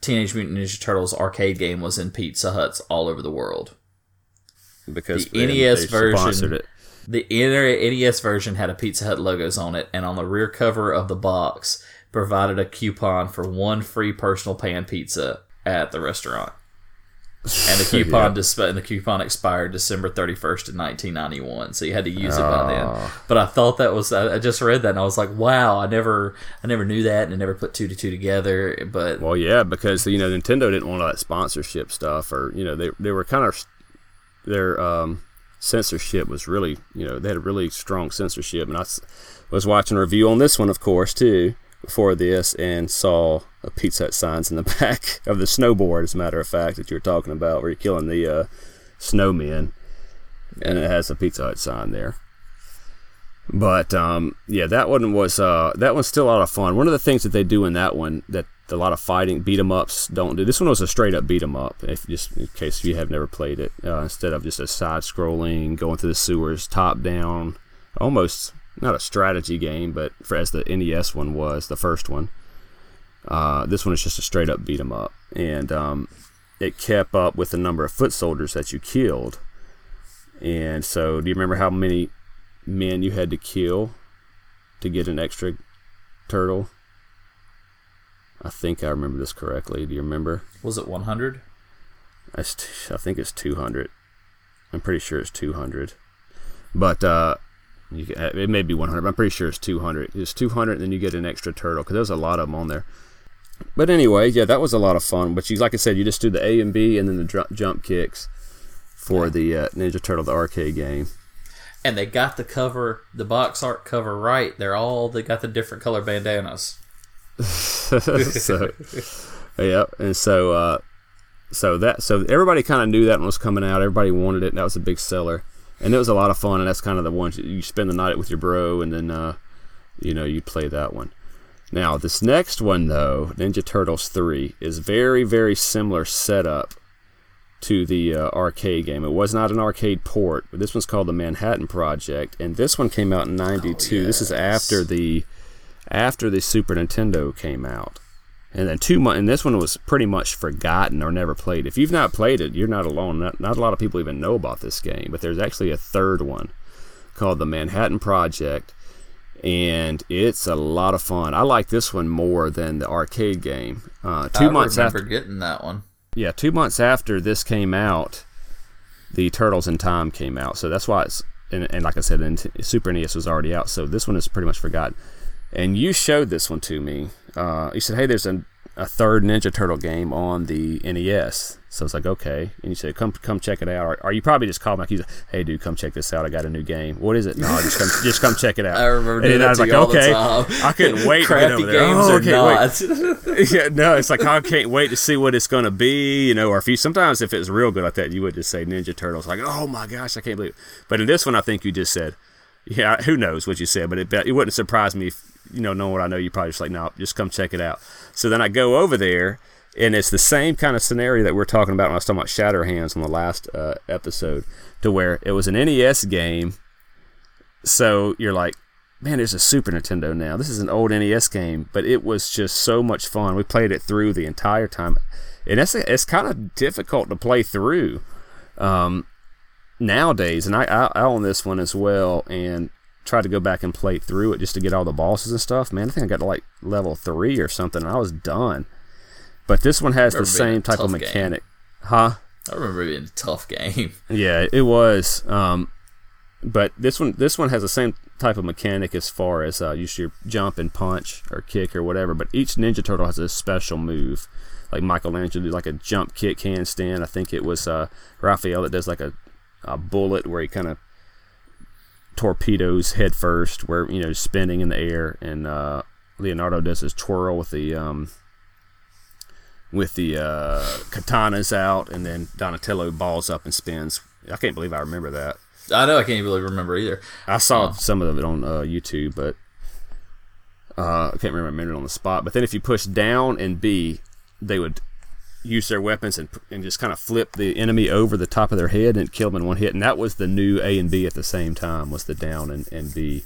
Teenage Mutant Ninja Turtles arcade game was in Pizza Huts all over the world. Because the NES version the NES version had a Pizza Hut logos on it, and on the rear cover of the box provided a coupon for one free personal pan pizza at the restaurant. And the <laughs> coupon yeah. disp- and the coupon expired December thirty first of nineteen ninety one. So you had to use it by then. But I thought that was I, I just read that and I was like, wow, I never I never knew that and I never put two to two together. But well, yeah, because you know Nintendo didn't want all that sponsorship stuff, or you know they they were kind of their um censorship was really, you know, they had a really strong censorship. And I was watching a review on this one, of course, too, before this, and saw a Pizza Hut signs in the <laughs> back of the snowboard, as a matter of fact, that you were talking about, where you're killing the uh, snowmen. And it has a Pizza Hut sign there. But um, yeah, that one was uh, that one's still a lot of fun. One of the things that they do in that one that a lot of fighting beat 'em ups don't do. This one was a straight up beat 'em up. If just in case you have never played it, uh, instead of just a side scrolling going through the sewers, top down, almost not a strategy game, but for, as the NES one was, the first one. Uh, this one is just a straight up beat 'em up, and um, it kept up with the number of foot soldiers that you killed. And so, do you remember how many men you had to kill to get an extra turtle? I think I remember this correctly. Do you remember? Was it 100? I, I think it's 200. I'm pretty sure it's 200. But uh, you can, it may be 100, but I'm pretty sure it's 200. It's 200, and then you get an extra turtle because there's a lot of them on there. But anyway, yeah, that was a lot of fun. But you, like I said, you just do the A and B, and then the dr- jump kicks for the uh, Ninja Turtle the arcade game. And they got the cover, the box art cover right. They're all they got the different color bandanas. <laughs> so yeah, and so uh, so that so everybody kind of knew that one was coming out. Everybody wanted it. And that was a big seller, and it was a lot of fun. And that's kind of the one you spend the night with your bro, and then uh, you know you play that one. Now this next one though, Ninja Turtles three, is very very similar setup to the uh, arcade game. It was not an arcade port, but this one's called the Manhattan Project, and this one came out in '92. Oh, yes. This is after the after the Super Nintendo came out. And then two months, and this one was pretty much forgotten or never played. If you've not played it, you're not alone. Not, not a lot of people even know about this game, but there's actually a third one called the Manhattan Project, and it's a lot of fun. I like this one more than the arcade game. Uh, two I months after getting that one, yeah, two months after this came out, the Turtles in Time came out. So that's why it's and, and like I said, Super NES was already out. So this one is pretty much forgotten and you showed this one to me. Uh, you said, "Hey, there's a a third Ninja Turtle game on the NES. So it's like, okay. And you said, come come check it out. Or, or you probably just called me like, you said, hey, dude, come check this out. I got a new game. What is it? No, just come, <laughs> just come check it out. I remember and I was to like, okay. I couldn't wait to get over there. Oh, okay, not. <laughs> <laughs> yeah, no, it's like I can't wait to see what it's gonna be, you know. Or if you sometimes if it's real good like that, you would just say Ninja Turtles, like, oh my gosh, I can't believe. It. But in this one, I think you just said, yeah, who knows what you said, but it it wouldn't surprise me, if, you know, knowing what I know, you probably just like, no, just come check it out. So then I go over there, and it's the same kind of scenario that we're talking about when I was talking about Shatterhands on the last uh, episode, to where it was an NES game. So you're like, man, there's a Super Nintendo now. This is an old NES game, but it was just so much fun. We played it through the entire time, and it's it's kind of difficult to play through um, nowadays. And I, I I own this one as well, and tried to go back and play through it just to get all the bosses and stuff. Man, I think I got to like level three or something, and I was done. But this one has the same type of tough game. mechanic, huh? I remember it being a tough game. <laughs> Yeah, it was. Um, but this one, this one has the same type of mechanic as far as uh, use your jump and punch or kick or whatever. But each Ninja Turtle has a special move. Like Michelangelo did like a jump kick handstand. I think it was uh, Raphael that does like a, a bullet where he kind of torpedoes head first, where you know spinning in the air, and uh, Leonardo does his twirl with the um, with the uh, katanas out, and then Donatello balls up and spins. I can't believe I remember that. I know I can't really remember either. I saw some of it on uh, YouTube, but uh, I can't remember it on the spot. But then if you push down and B, they would use their weapons and, and just kind of flip the enemy over the top of their head and kill them in one hit. And that was the new A and B at the same time was the down and, and B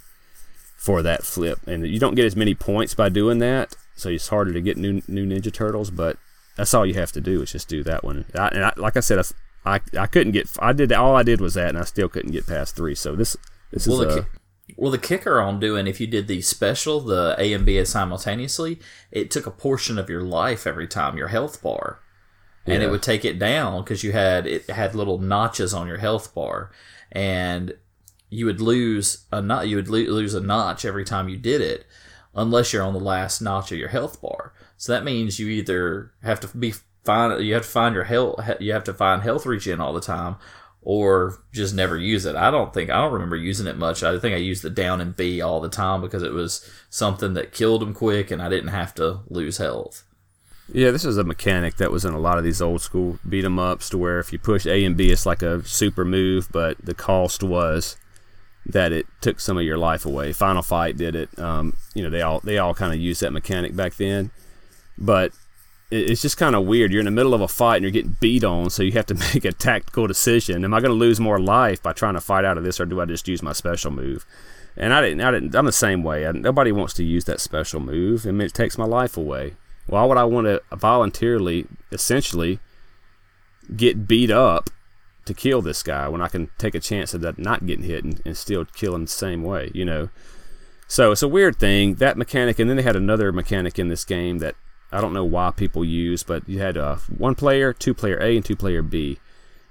for that flip. And you don't get as many points by doing that, so it's harder to get new new Ninja Turtles. But that's all you have to do is just do that one. I, and I, like I said, I, I I couldn't get. I did all I did was that, and I still couldn't get past three. So this this Well, is the, a, well, the kicker on doing if you did the special, the A and B simultaneously, it took a portion of your life every time your health bar, and it would take it down because you had it had little notches on your health bar, and you would lose a not you would lo- lose a notch every time you did it, unless you're on the last notch of your health bar. So that means you either have to be find you have to find your health you have to find health regen all the time, or just never use it. I don't think I don't remember using it much. I think I used the down and B all the time because it was something that killed them quick, and I didn't have to lose health. Yeah, this is a mechanic that was in a lot of these old school beat 'em ups to where if you push A and B, it's like a super move, but the cost was that it took some of your life away. Final Fight did it. Um, you know, they all they all kind of used that mechanic back then, but it- it's just kind of weird. You're in the middle of a fight and you're getting beat on, so you have to <laughs> make a tactical decision. Am I going to lose more life by trying to fight out of this, or do I just use my special move? And I didn't. I didn't. I'm the same way. I, nobody wants to use that special move. I mean, it takes my life away. Why would I want to voluntarily, essentially, get beat up to kill this guy when I can take a chance of that not getting hit and, and still kill him the same way? You know. So it's a weird thing that mechanic, and then they had another mechanic in this game that I don't know why people use, but you had uh, one player, two player A, and two player B.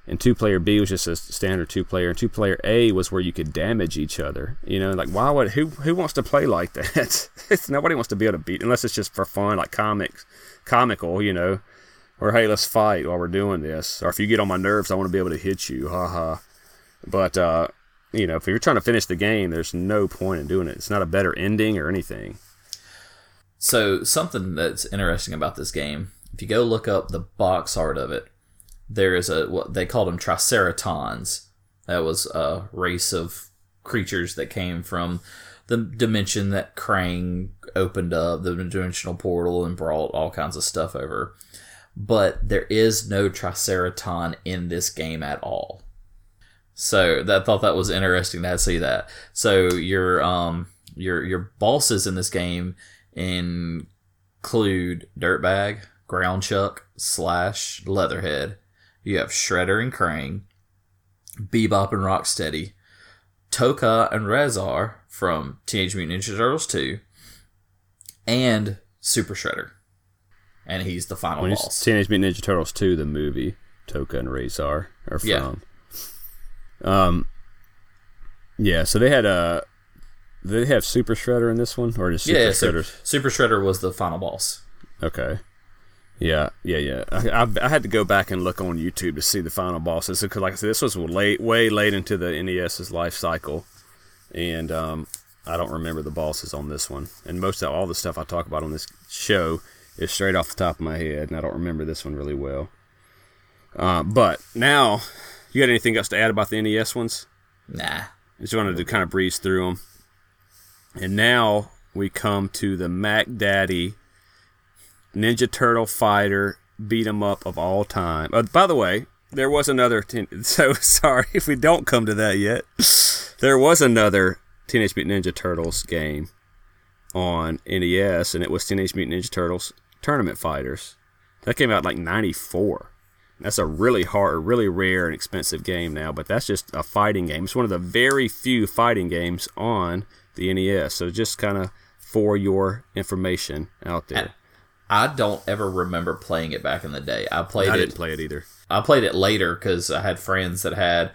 And two player B was just a standard two player, and two player A was where you could damage each other. You know, like why would who who wants to play like that? <laughs> it's, nobody wants to be able to beat unless it's just for fun, like comics, comical. You know, or hey, let's fight while we're doing this. Or if you get on my nerves, I want to be able to hit you. Ha ha. But uh, you know, if you're trying to finish the game, there's no point in doing it. It's not a better ending or anything. So something that's interesting about this game, if you go look up the box art of it, there is a what they called them Triceratons. That was a race of creatures that came from the dimension that Krang opened up, the dimensional portal, and brought all kinds of stuff over. But there is no Triceraton in this game at all. So that, I thought that was interesting to see that. So your um your your bosses in this game include Dirtbag, Ground Chuck, Slash, Leatherhead. You have Shredder and Krang, Bebop and Rocksteady, Tokka and Rahzar from Teenage Mutant Ninja Turtles 2, and Super Shredder. And he's the final When boss. Teenage Mutant Ninja Turtles 2, the movie, Tokka and Rahzar are from. Yeah. Um, yeah, so they had a. Did they have Super Shredder in this one, or just Super yeah, so Shredders? Super Shredder was the final boss. Okay. Yeah, yeah, yeah. I, I, I, had to go back and look on YouTube to see the final bosses because, like I said, this was late, way late into the NES's life cycle, and um, I don't remember the bosses on this one. And most of all the stuff I talk about on this show is straight off the top of my head, and I don't remember this one really well. Uh, but now, you got anything else to add about the NES ones? Nah. I just wanted to kind of breeze through them. And now we come to the Mac Daddy Ninja Turtle fighter beat 'em up of all time. Uh, by the way, there was another. Ten- <laughs> so sorry if we don't come to that yet. There was another Teenage Mutant Ninja Turtles game on NES, and it was Teenage Mutant Ninja Turtles Tournament Fighters. That came out like '94. That's a really hard, really rare and expensive game now, but that's just a fighting game. It's one of the very few fighting games on the NES. So just kind of for your information out there. I don't ever remember playing it back in the day. I played I it. didn't play it either. I played it later because I had friends that had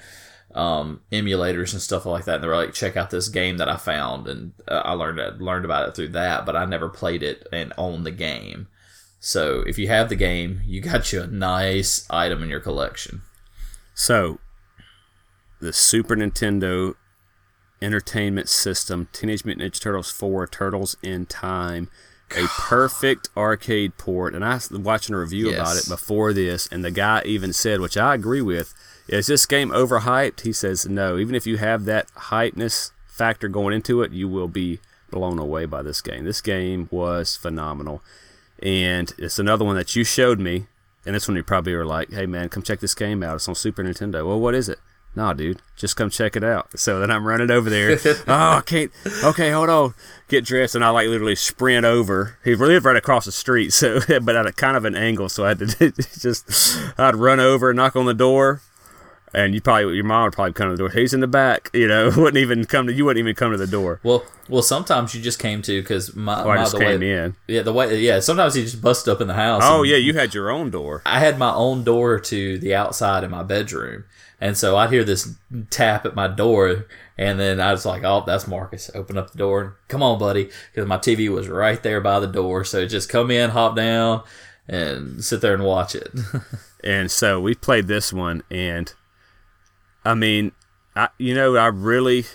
um, emulators and stuff like that, and they were like, "Check out this game that I found," and uh, I learned learned about it through that. But I never played it and owned the game. So if you have the game, you <laughs> got you a nice item in your collection. So, the Super Nintendo Entertainment System, Teenage Mutant Ninja Turtles 4, Turtles in Time, a perfect arcade port. And I was watching a review yes. about it before this, and the guy even said, which I agree with, is this game overhyped? He says, no. Even if you have that hypeness factor going into it, you will be blown away by this game. This game was phenomenal. And it's another one that you showed me. And this one you probably were like, hey man, come check this game out. It's on Super Nintendo. Well, what is it? Nah, dude, just come check it out. So then I'm running over there. <laughs> oh, I can't. Okay, hold on. Get dressed, and I like literally sprint over. He lived right across the street, so <laughs> but at a kind of an angle. So I had to <laughs> just, I'd run over, and knock on the door, and you probably your mom would probably come to the door. He's in the back, you know. Wouldn't even come to you. Wouldn't even come to the door. Well, well, sometimes you just came to because my, or I just came way, in. Yeah, the way. Yeah, sometimes you just busted up in the house. Oh yeah, you had your own door. I had my own door to the outside in my bedroom, and so I'd hear this tap at my door, and then I was like, "Oh, that's Marcus." Open up the door. Come on, buddy, because my TV was right there by the door. So just come in, hop down, and sit there and watch it. <laughs> and so we played this one, and I mean, I you know I really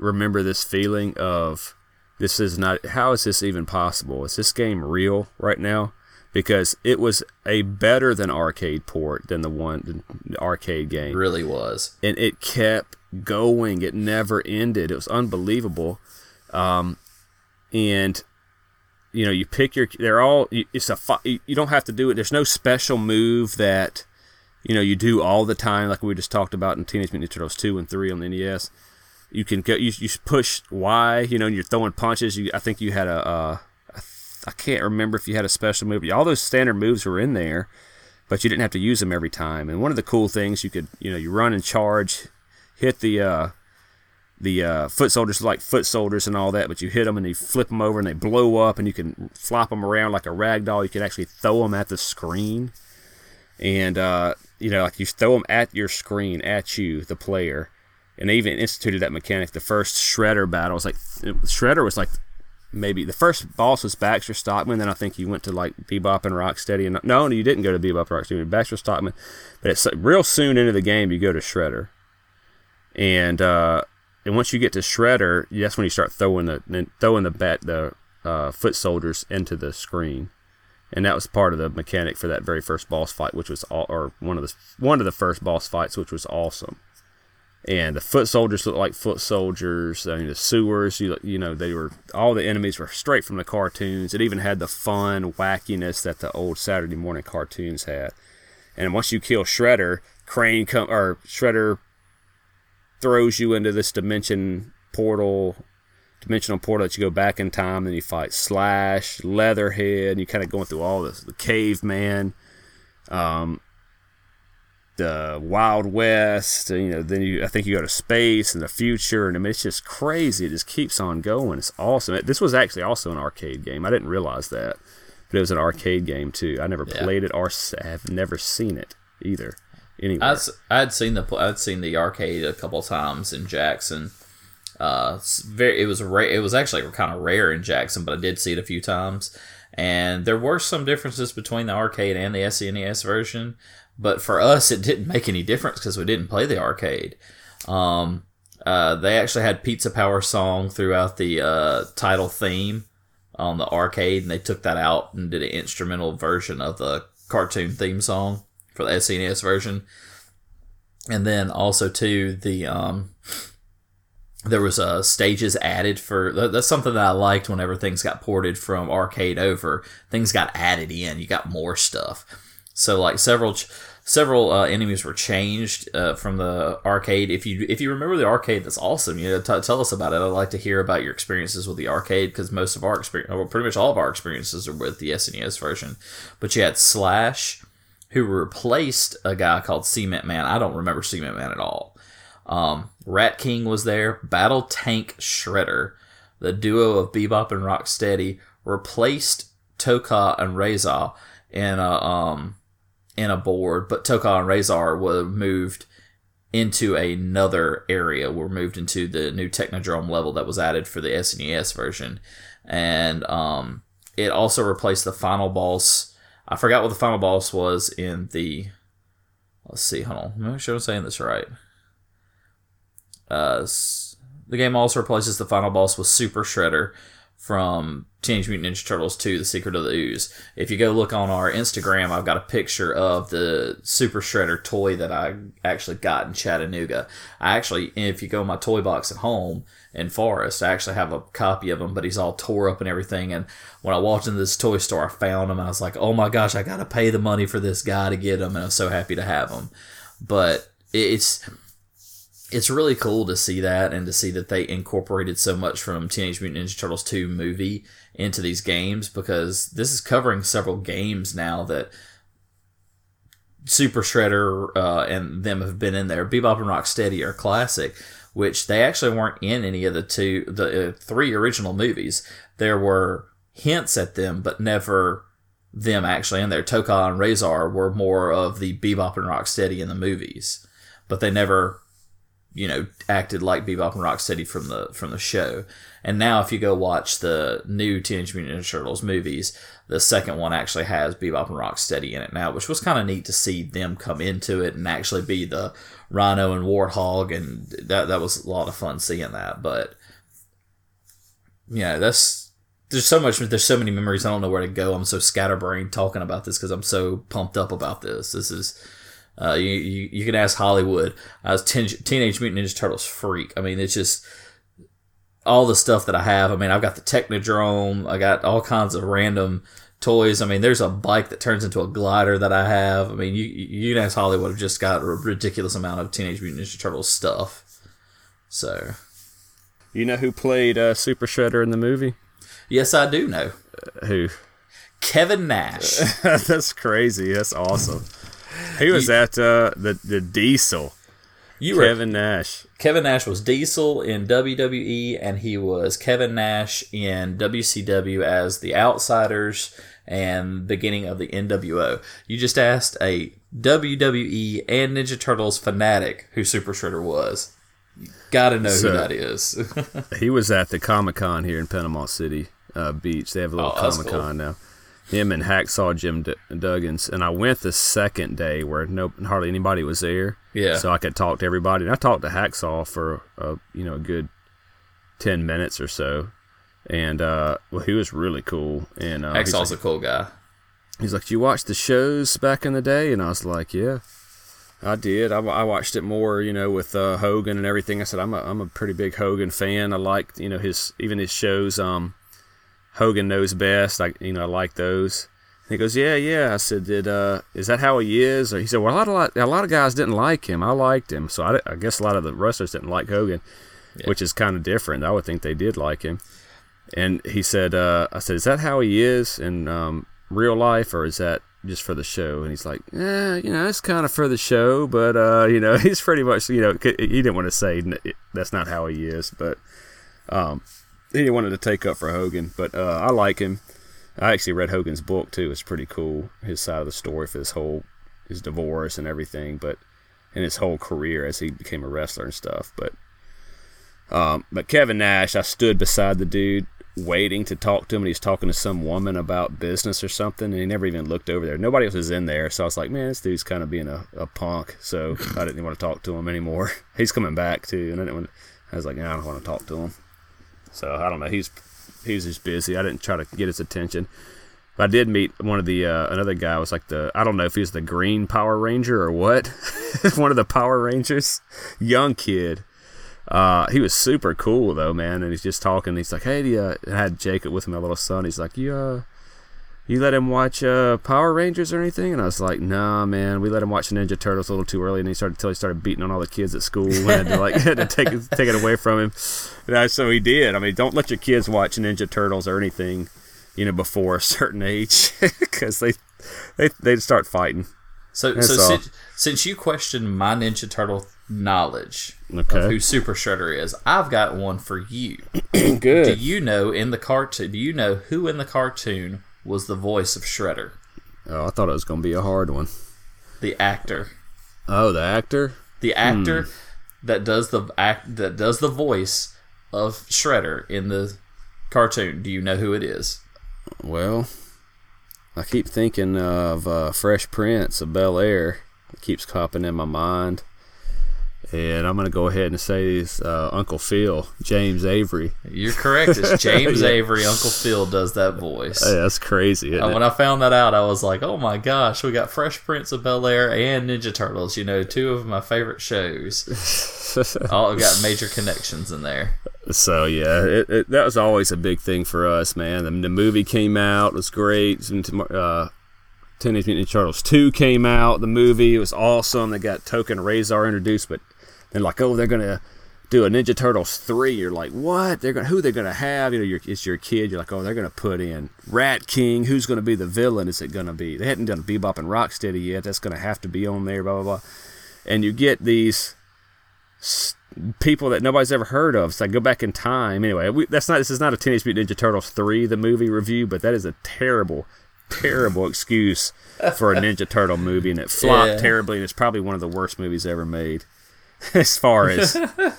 remember this feeling of this is not how is this even possible? Is this game real right now? Because it was a better than arcade port than the one the arcade game. It really was, and it kept going. It never ended. It was unbelievable. Um, and you know, you pick your. They're all. It's a. You don't have to do it. There's no special move that you know you do all the time, like we just talked about in Teenage Mutant Ninja Turtles two and three on the NES. You can go. You, you push Y. You know, and you're throwing punches. You. I think you had a. a I can't remember if you had a special move. All those standard moves were in there, but you didn't have to use them every time. And one of the cool things you could, you know, you run and charge, hit the uh, the uh, foot soldiers like foot soldiers and all that, but you hit them and you flip them over and they blow up and you can flop them around like a rag doll. You can actually throw them at the screen, and uh, you know, like you throw them at your screen at you, the player. And they even instituted that mechanic. The first Shredder battle was like Shredder was like maybe the first boss was Baxter Stockman. Then I think you went to like Bebop and Rocksteady. And no, you didn't go to Bebop and Rocksteady. Baxter Stockman. But it's real soon into the game you go to Shredder, and uh, and once you get to Shredder, that's when you start throwing the throwing the bat the uh, foot soldiers into the screen. And that was part of the mechanic for that very first boss fight, which was all, or one of the one of the first boss fights, which was awesome and the foot soldiers looked like foot soldiers. I mean, the sewers, you, you know, they were all the enemies were straight from the cartoons. It even had the fun wackiness that the old Saturday morning cartoons had. And once you kill Shredder, Krang come or Shredder throws you into this dimension portal, dimensional portal that you go back in time. and you fight Slash, Leatherhead, and you kind of going through all this. The Caveman. Um, the Wild West. You know, then you I think you go to space and the future, and I mean it's just crazy. It just keeps on going. It's awesome. This was actually also an arcade game. I didn't realize that, but it was an arcade game too. I never yeah. played it or have never seen it either. Anyway, I had seen the I'd seen the arcade a couple times in Jackson. Uh, very it was rare. It was actually kind of rare in Jackson, but I did see it a few times and there were some differences between the arcade and the SNES version, but for us, it didn't make any difference because we didn't play the arcade. Um, uh, they actually had Pizza Power song throughout the uh, title theme on the arcade, and they took that out and did an instrumental version of the cartoon theme song for the SNES version. And then also too the um, there was uh, stages added for that's something that I liked whenever things got ported from arcade over. Things got added in. You got more stuff. So like several several uh, enemies were changed uh, from the arcade. If you if you remember the arcade, that's awesome. You know, t- tell us about it. I'd like to hear about your experiences with the arcade because most of our experience, well, pretty much all of our experiences are with the SNES version. But you had Slash, who replaced a guy called Cement Man. I don't remember Cement Man at all. Um, Rat King was there. Battle Tank Shredder, the duo of Bebop and Rocksteady, replaced Tokka and Rahzar in a um in a board, but Tokka and Rahzar were moved into another area. Were moved into the new Technodrome level that was added for the SNES version, and um, it also replaced the final boss. I forgot what the final boss was in the. Let's see. Hold on. Make sure I'm saying this right. Uh, the game also replaces the final boss with Super Shredder from Teenage Mutant Ninja Turtles 2 The Secret of the Ooze. If you go look on our Instagram, I've got a picture of the Super Shredder toy that I actually got in Chattanooga. I actually, if you go in my toy box at home in Forest, I actually have a copy of him, but he's all tore up and everything. And when I walked into this toy store, I found him I was like, oh my gosh, I got to pay the money for this guy to get him. And I'm so happy to have him. But it's it's really cool to see that and to see that they incorporated so much from Teenage Mutant Ninja Turtles 2 movie into these games because this is covering several games now that Super Shredder uh, and them have been in there. Bebop and Rocksteady are classic, which they actually weren't in any of the two, the uh, three original movies. There were hints at them, but never them actually in there. Tokka and Rahzar were more of the Bebop and Rocksteady in the movies, but they never you know acted like Bebop and Rocksteady from the from the show. And now, if you go watch the new Teenage Mutant Ninja Turtles movies, the second one actually has Bebop and Rocksteady in it now, which was kind of neat to see them come into it and actually be the Rhino and Warthog, and that that was a lot of fun seeing that. But yeah, that's there's so much there's so many memories i don't know where to go i'm so scatterbrained talking about this because i'm so pumped up about this this is uh, you, you, you can ask Holliwood. I was ten, Teenage Mutant Ninja Turtles freak. I mean, it's just all the stuff that I have. I mean, I've got the Technodrome. I got all kinds of random toys. I mean, there's a bike that turns into a glider that I have. I mean, you you can ask Holliwood. I've just got a ridiculous amount of Teenage Mutant Ninja Turtles stuff. So, you know who played uh, Super Shredder in the movie? Yes, I do know. Uh, who? Kevin Nash. <laughs> That's crazy. That's awesome. He was you, at uh, the the Diesel. You Kevin were, Nash. Kevin Nash was Diesel in WWE, and he was Kevin Nash in WCW as the Outsiders and beginning of the NWO. You just asked a WWE and Ninja Turtles fanatic who Super Shredder was. You gotta know so, who that is. <laughs> he was at the Comic Con here in Panama City uh, Beach. They have a little oh, Comic Con cool. now him and Hacksaw Jim D- Duggan, and I went the second day where no hardly anybody was there. Yeah. So I could talk to everybody, and I talked to Hacksaw for a you know a good ten minutes or so, and uh, well, he was really cool. And uh, Hacksaw's like, a cool guy. He's like, "You watched the shows back in the day?" And I was like, "Yeah." I did. I, I watched it more, you know, with uh, Hogan and everything. I said I'm a I'm a pretty big Hogan fan. I liked, you know, his even his shows. Um, Hogan knows best. I you know I like those. And he goes, yeah, yeah. I said, did uh, is that how he is? Or he said, well, a lot, of, a lot of guys didn't like him. I liked him, so I, I guess a lot of the wrestlers didn't like Hogan, yeah. which is kind of different. I would think they did like him. And he said, uh, I said, is that how he is in um, real life, or is that just for the show? And he's like, yeah, you know, it's kind of for the show, but uh, you know, <laughs> he's pretty much, you know, he didn't want to say that's not how he is, but um, he wanted to take up for Hogan, but uh, I like him. I actually read Hogan's book too. It's pretty cool. His side of the story for his whole his divorce and everything, but and his whole career as he became a wrestler and stuff. But um, but Kevin Nash, I stood beside the dude waiting to talk to him. And he's talking to some woman about business or something, and he never even looked over there. Nobody else was in there, so I was like, man, this dude's kind of being a, a punk. So I didn't want to talk to him anymore. <laughs> he's coming back too, and I didn't. Want, I was like, nah, I don't want to talk to him. So I don't know. He's he's just busy. I didn't try to get his attention. But I did meet one of the uh, another guy was like the I don't know if he was the Green Power Ranger or what, <laughs> one of the Power Rangers, young kid. Uh, he was super cool though, man. And he's just talking. He's like, "Hey, do you, I had Jacob with him, my little son. He's like, you uh, you let him watch uh, Power Rangers or anything?" And I was like, "Nah, man. We let him watch Ninja Turtles a little too early." And he started until he started beating on all the kids at school. and had to like <laughs> had to take it, take it away from him. And I, so he did. I mean, don't let your kids watch Ninja Turtles or anything, you know, before a certain age, <laughs> because they they they start fighting. So, That's so since, since you questioned my Ninja Turtle knowledge Okay. of who Super Shredder is, I've got one for you. <clears throat> Good. Do you know in the cartoon? Do you know who in the cartoon was the voice of Shredder? Oh, I thought it was going to be a hard one. The actor, Oh, the actor? the actor that does the act that does the voice of Shredder in the cartoon. Do you know who it is? Well, I keep thinking of uh, Fresh Prince of Bel Air. It keeps popping in my mind. And I'm going to go ahead and say it's uh, Uncle Phil, James Avery. You're correct. It's <laughs> James Yeah. Avery. Uncle Phil does that voice. That's crazy. It? when I found that out, I was like, "Oh my gosh, we got Fresh Prince of Bel Air and Ninja Turtles. You know, two of my favorite shows. <laughs> All got major connections in there. So yeah, it, it, that was always a big thing for us, man. The, the movie came out, it was great. Uh, Teenage Mutant Ninja Turtles two came out. The movie it was awesome. They got Tokka and Rahzar introduced, but then like, oh, they're gonna do a Ninja Turtles three. You're like, what? They're gonna who they're gonna have? You know, it's your kid. You're like, oh, they're gonna put in Rat King. Who's gonna be the villain? Is it gonna be? They hadn't done Bebop and Rocksteady yet. That's gonna have to be on there. Blah blah blah. And you get these people that nobody's ever heard of. So I go back in time. Anyway, we, that's not. This is not a Teenage Mutant Ninja Turtles three, the movie review, but that is a terrible, terrible <laughs> excuse for a Ninja Turtle movie, and it flopped Yeah. terribly. And it's probably one of the worst movies ever made, <laughs> as far as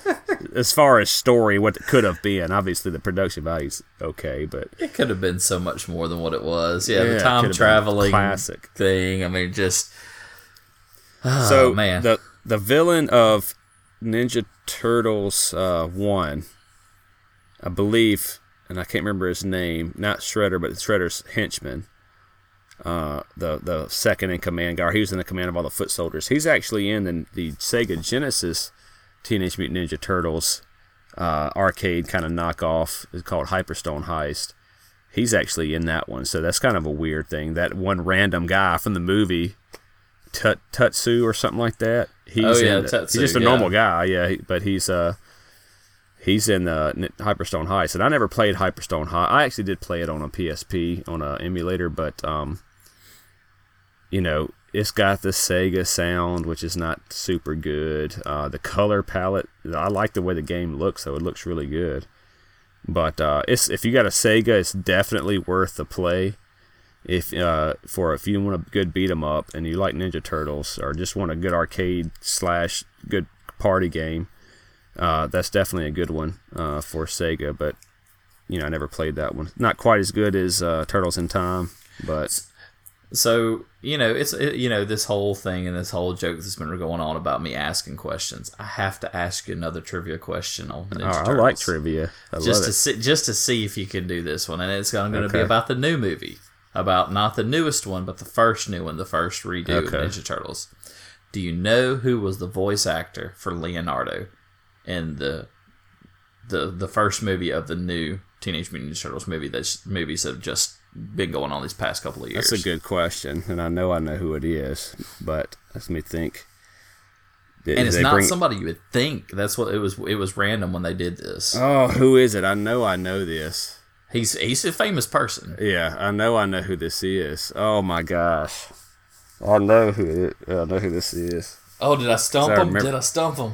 <laughs> as far as story, what it could have been. Obviously, the production value's okay, but It could have been so much more than what it was. Yeah, Yeah, the time could have been traveling classic. thing. I mean, just <sighs> oh so man, the the villain of Ninja Turtles uh, one, I believe, and I can't remember his name, not Shredder, but Shredder's henchman. Uh, the the second in command guy. He was in the command of all the foot soldiers. He's actually in the, the Sega Genesis Teenage Mutant Ninja Turtles uh, arcade kind of knockoff. It's called Hyperstone Heist. He's actually in that one, so that's kind of a weird thing. That one random guy from the movie Tut Tatsu or something like that. He's Oh, yeah, the- Tatsu, he's just a yeah. normal guy, yeah. But he's uh he's in uh, N- Hyperstone Heist, and I never played Hyperstone Heist. I actually did play it on a PSP on an emulator, but um, you know, it's got the Sega sound, which is not super good. Uh, the color palette, I like the way the game looks, so it looks really good. But uh, it's if you got a Sega, it's definitely worth the play. If uh, for if you want a good beat 'em up and you like Ninja Turtles or just want a good arcade slash good party game, uh, that's definitely a good one uh, for Sega. But you know, I never played that one. Not quite as good as uh, Turtles in Time, but so you know, it's it, you know this whole thing and this whole joke that's been going on about me asking questions. I have to ask you another trivia question on Ninja Oh, I like trivia. I just love to see just to see if you can do this one, and it's going to be about the new movie, about not the newest one, but the first new one, the first redo of Okay. Ninja Turtles. Do you know who was the voice actor for Leonardo in the the the first movie of the new Teenage Mutant Ninja Turtles movie? That's movies that have just been going on these past couple of years. That's a good question, and I know I know who it is, but let me think. Did and it's not bring- somebody you would think. That's what it was. It was random when they did this. Oh, who is it? I know I know this. He's he's a famous person. Yeah, I know I know who this is. Oh my gosh, I know who it. I know who this is. Oh, did I stump him? remember- Did I stump him?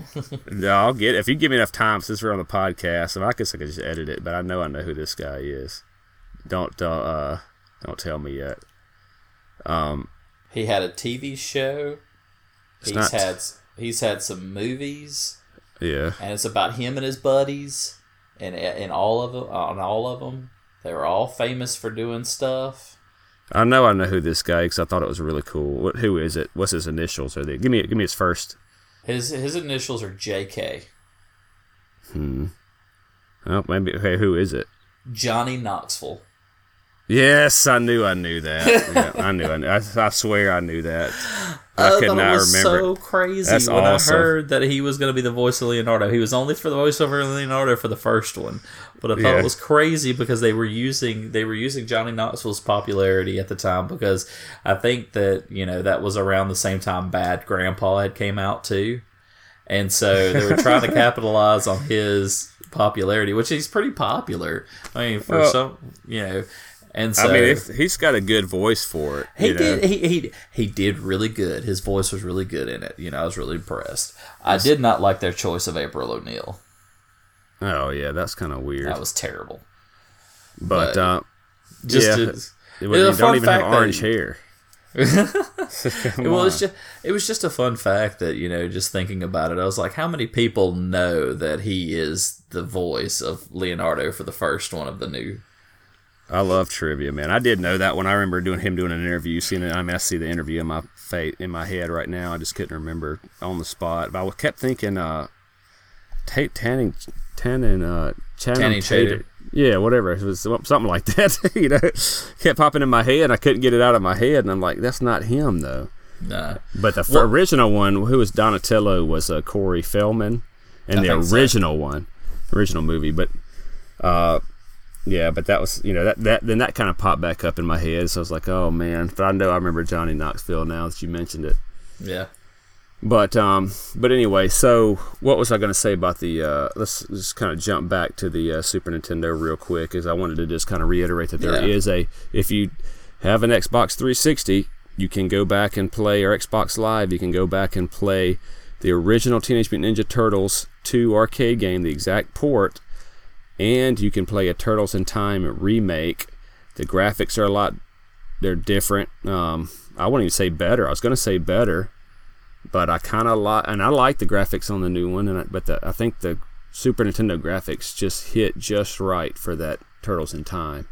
No, I'll get it. if you give me enough time since we're on the podcast. I guess I could just edit it, but I know I know who this guy is. Don't don't uh don't tell me yet. Um, He had a TV show. He's not- had he's had some movies, yeah. and it's about him and his buddies, and and all of them on all of them. They were all famous for doing stuff. I know I know who this guy because I thought it was really cool. What, who is it? What's his initials? Are they? Give me give me his first. His his initials are J.K. Hmm. Oh, maybe. Hey, who is it? Johnny Knoxville. Yes, I knew I knew that. yeah, I knew I knew. I, I swear I knew that. I I could thought not was remember. so crazy That's when awesome. I heard that he was going to be the voice of Leonardo. He was only for the voiceover of Leonardo for the first one, but I thought Yeah. it was crazy because they were using they were using Johnny Knoxville's popularity at the time because I think that you know that was around the same time Bad Grandpa had came out too, and so they were trying to <laughs> capitalize on his popularity, which he's pretty popular. I mean, for Well- some you know, and so I mean, he's got a good voice for it. he you know? did. He, he he did really good. His voice was really good in it. You know, I was really impressed. I did not like their choice of April O'Neil. Oh yeah, that's kind of weird. That was terrible. but but- uh, Just yeah, to, it, a you don't even have fact that- orange hair. <laughs> <laughs> Well, it's just it was just a fun fact that you know, just thinking about it, I was like, how many people know that he is the voice of Leonardo for the first one of the new? I love trivia, man. I did know that when I remember doing him doing an interview, seeing it. I mean, I see the interview in my face in my head right now. I just couldn't remember on the spot. But I kept thinking, uh, Ta Tanning, Tanning, uh, Channing Tatum. Tatum. Yeah, whatever. It was something like <laughs> that. <laughs> you know, kept popping in my head, I couldn't get it out of my head. And I'm like, that's not him though. Nah. But the Well- original one, who was Donatello, was uh, Corey Feldman, and I the think so. original one, original movie. But, uh, yeah, but that was you know that that then that kind of popped back up in my head. So I was like, oh man. But I know I remember Johnny Knoxville now that you mentioned it. Yeah. But um, but anyway, so what was I going to say about the? Uh, let's just kind of jump back to the uh, Super Nintendo real quick, as I wanted to just kind of reiterate that there is Yeah. a if you have an Xbox 360, you can go back and play or Xbox Live, you can go back and play the original Teenage Mutant Ninja Turtles 2 arcade game, the exact port, and you can play a Turtles in Time remake. The graphics are a lot, they're different. Um, I wouldn't even say better. I was going to say better but I kind of like, and I like the graphics on the new one, and I, but the, I think the Super Nintendo graphics just hit just right for that Turtles in Time,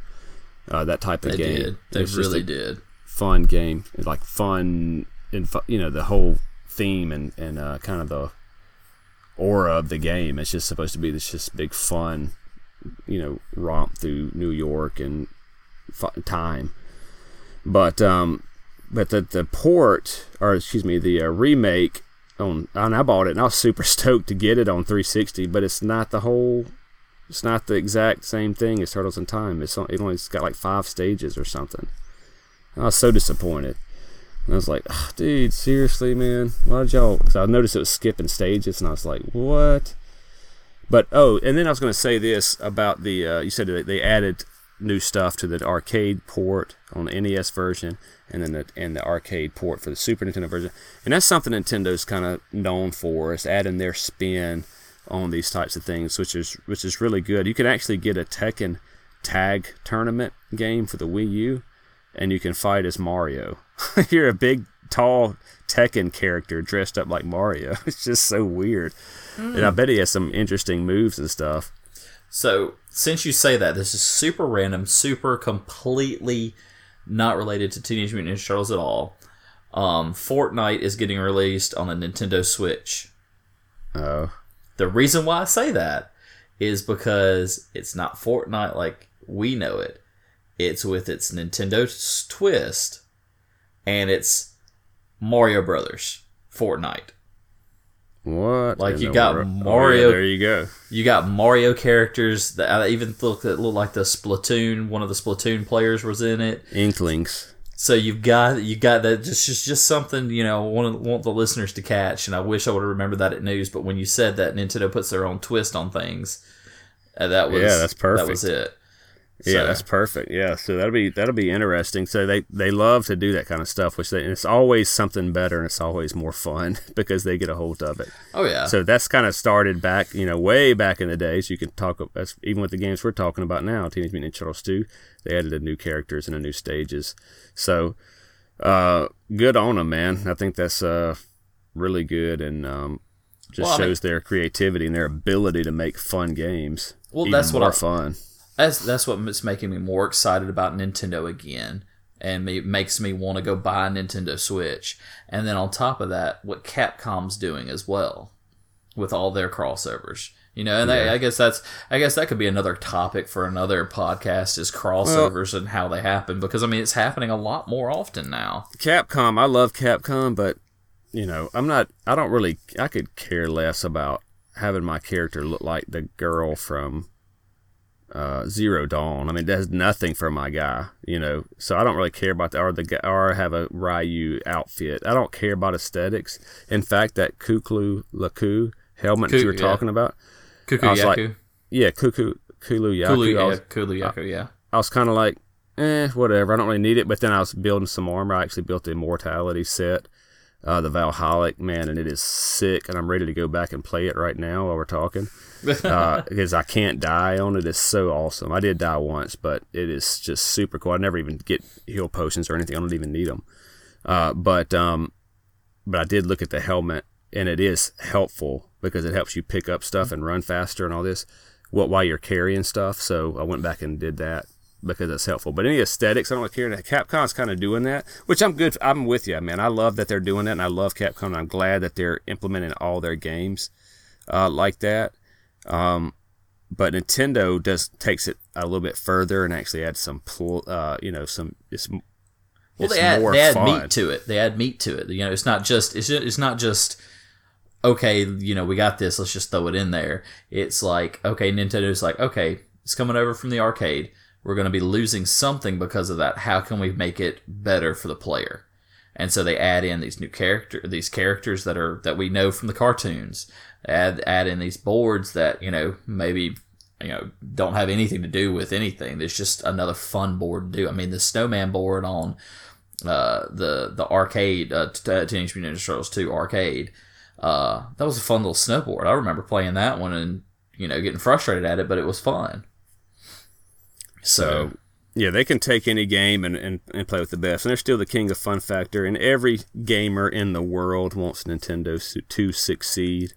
uh, that type of They game. did. They It's really did. Fun game, It's like fun, and fu- you know the whole theme and and uh, kind of the aura of the game. It's just supposed to be this just big fun, you know, romp through New York and time. But um, but the the port or excuse me the uh, remake on and I bought it and I was super <laughs> stoked to get it on 360 but it's not the whole it's not the exact same thing as Turtles in Time. It's on, it only it's got like five stages or something. I was so disappointed. And I was like "Ah, dude seriously man why did y'all because I noticed it was skipping stages and I was like what but oh and then I was going to say this about the uh, you said they added new stuff to the arcade port on the NES version and then the and the arcade port for the Super Nintendo version. And that's something Nintendo's kind of known for is adding their spin on these types of things, which is which is really good. You can actually get a Tekken tag tournament game for the Wii U, and you can fight as Mario. <laughs> You're a big, tall Tekken character dressed up like Mario. <laughs> It's just so weird, and I bet he has some interesting moves and stuff. So, since you say that, this is super random, super completely not related to Teenage Mutant Ninja Turtles at all. Um, Fortnite is getting released on the Nintendo Switch. Oh, The reason why I say that is because it's not Fortnite like we know it. It's with its Nintendo twist, and it's Mario Brothers Fortnite. what? Like, you got world? Oh, yeah, Mario- there you go. You got Mario characters that I even look that look like the Splatoon. One of the Splatoon players was in it. Inklings. So you've got you got that just just just something you know want want the listeners to catch. And I wish I would have remembered that at news. But when you said that Nintendo puts their own twist on things, uh, that was Yeah, that's perfect. That was it. Yeah, So- that's perfect. Yeah, so that'll be that'll be interesting. So they they love to do that kind of stuff, which they, and it's always something better and it's always more fun <laughs> because they get a hold of it. Oh yeah. So that's kind of started back, you know, way back in the days. You can talk that's even with the games we're talking about now, Teenage Mutant Ninja Turtles 2, they added a new characters and a new stages. So uh good on them, man. I think that's uh really good and um just Well, I mean- shows their creativity and their ability to make fun games. Well, that's what more I- fun. That's that's what's making me more excited about Nintendo again, and it makes me want to go buy a Nintendo Switch. And then on top of that, what Capcom's doing as well with all their crossovers. You know, and yeah. I, I, guess that's I guess that could be another topic for another podcast is crossovers well, and how they happen because I mean it's happening a lot more often now. Capcom, I love Capcom, but you know, I'm not I don't really I could care less about having my character look like the girl from uh, Zero Dawn. I mean, does nothing for my guy, you know. So I don't really care about the or the or have a Ryu outfit. I don't care about aesthetics. In fact, that Kuklu Laku helmet Ku, that you were yeah. talking about, Kuku Yaku. Like, yeah, Kuku Kulu Yaku. Kulu, yeah, was, Kulu Yaku. Yeah. I was kind of like, eh, whatever. I don't really need it. But then I was building some armor. I actually built the Immortality set uh, the Valhalla, man, and it is sick. And I'm ready to go back and play it right now while we're talking uh, because I can't die on it. It's so awesome. I did die once, but it is just super cool. I never even get heal potions or anything. I don't even need them. Uh, but um, but I did look at the helmet, and it is helpful because it helps you pick up stuff and run faster and all this. What while you're carrying stuff. So I went back and did that because it's helpful. But any aesthetics, I don't care. Capcom's kind of doing that, which I'm good. I'm with you, man. I love that they're doing that, and I love Capcom. And I'm glad that they're implementing all their games uh, like that. Um, but Nintendo does takes it a little bit further and actually adds some, uh, you know, some. It's, well, it's they add they add meat to it. They add meat to it. You know, it's not just it's just, it's not just okay. You know, we got this. Let's just throw it in there. It's like okay, Nintendo's like okay, it's coming over from the arcade we're going to be losing something because of that. How can we make it better for the player? And so they add in these new character, these characters that are that we know from the cartoons. Add add in these boards that you know maybe you know don't have anything to do with anything. There's just another fun board to do. I mean, the snowman board on uh, the the arcade uh, Teenage Mutant Ninja Turtles 2 arcade. Uh, that was a fun little snowboard. I remember playing that one and you know getting frustrated at it, but it was fun. So yeah, they can take any game and, and, and play with the best. And they're still the king of fun factor. And every gamer in the world wants Nintendo to succeed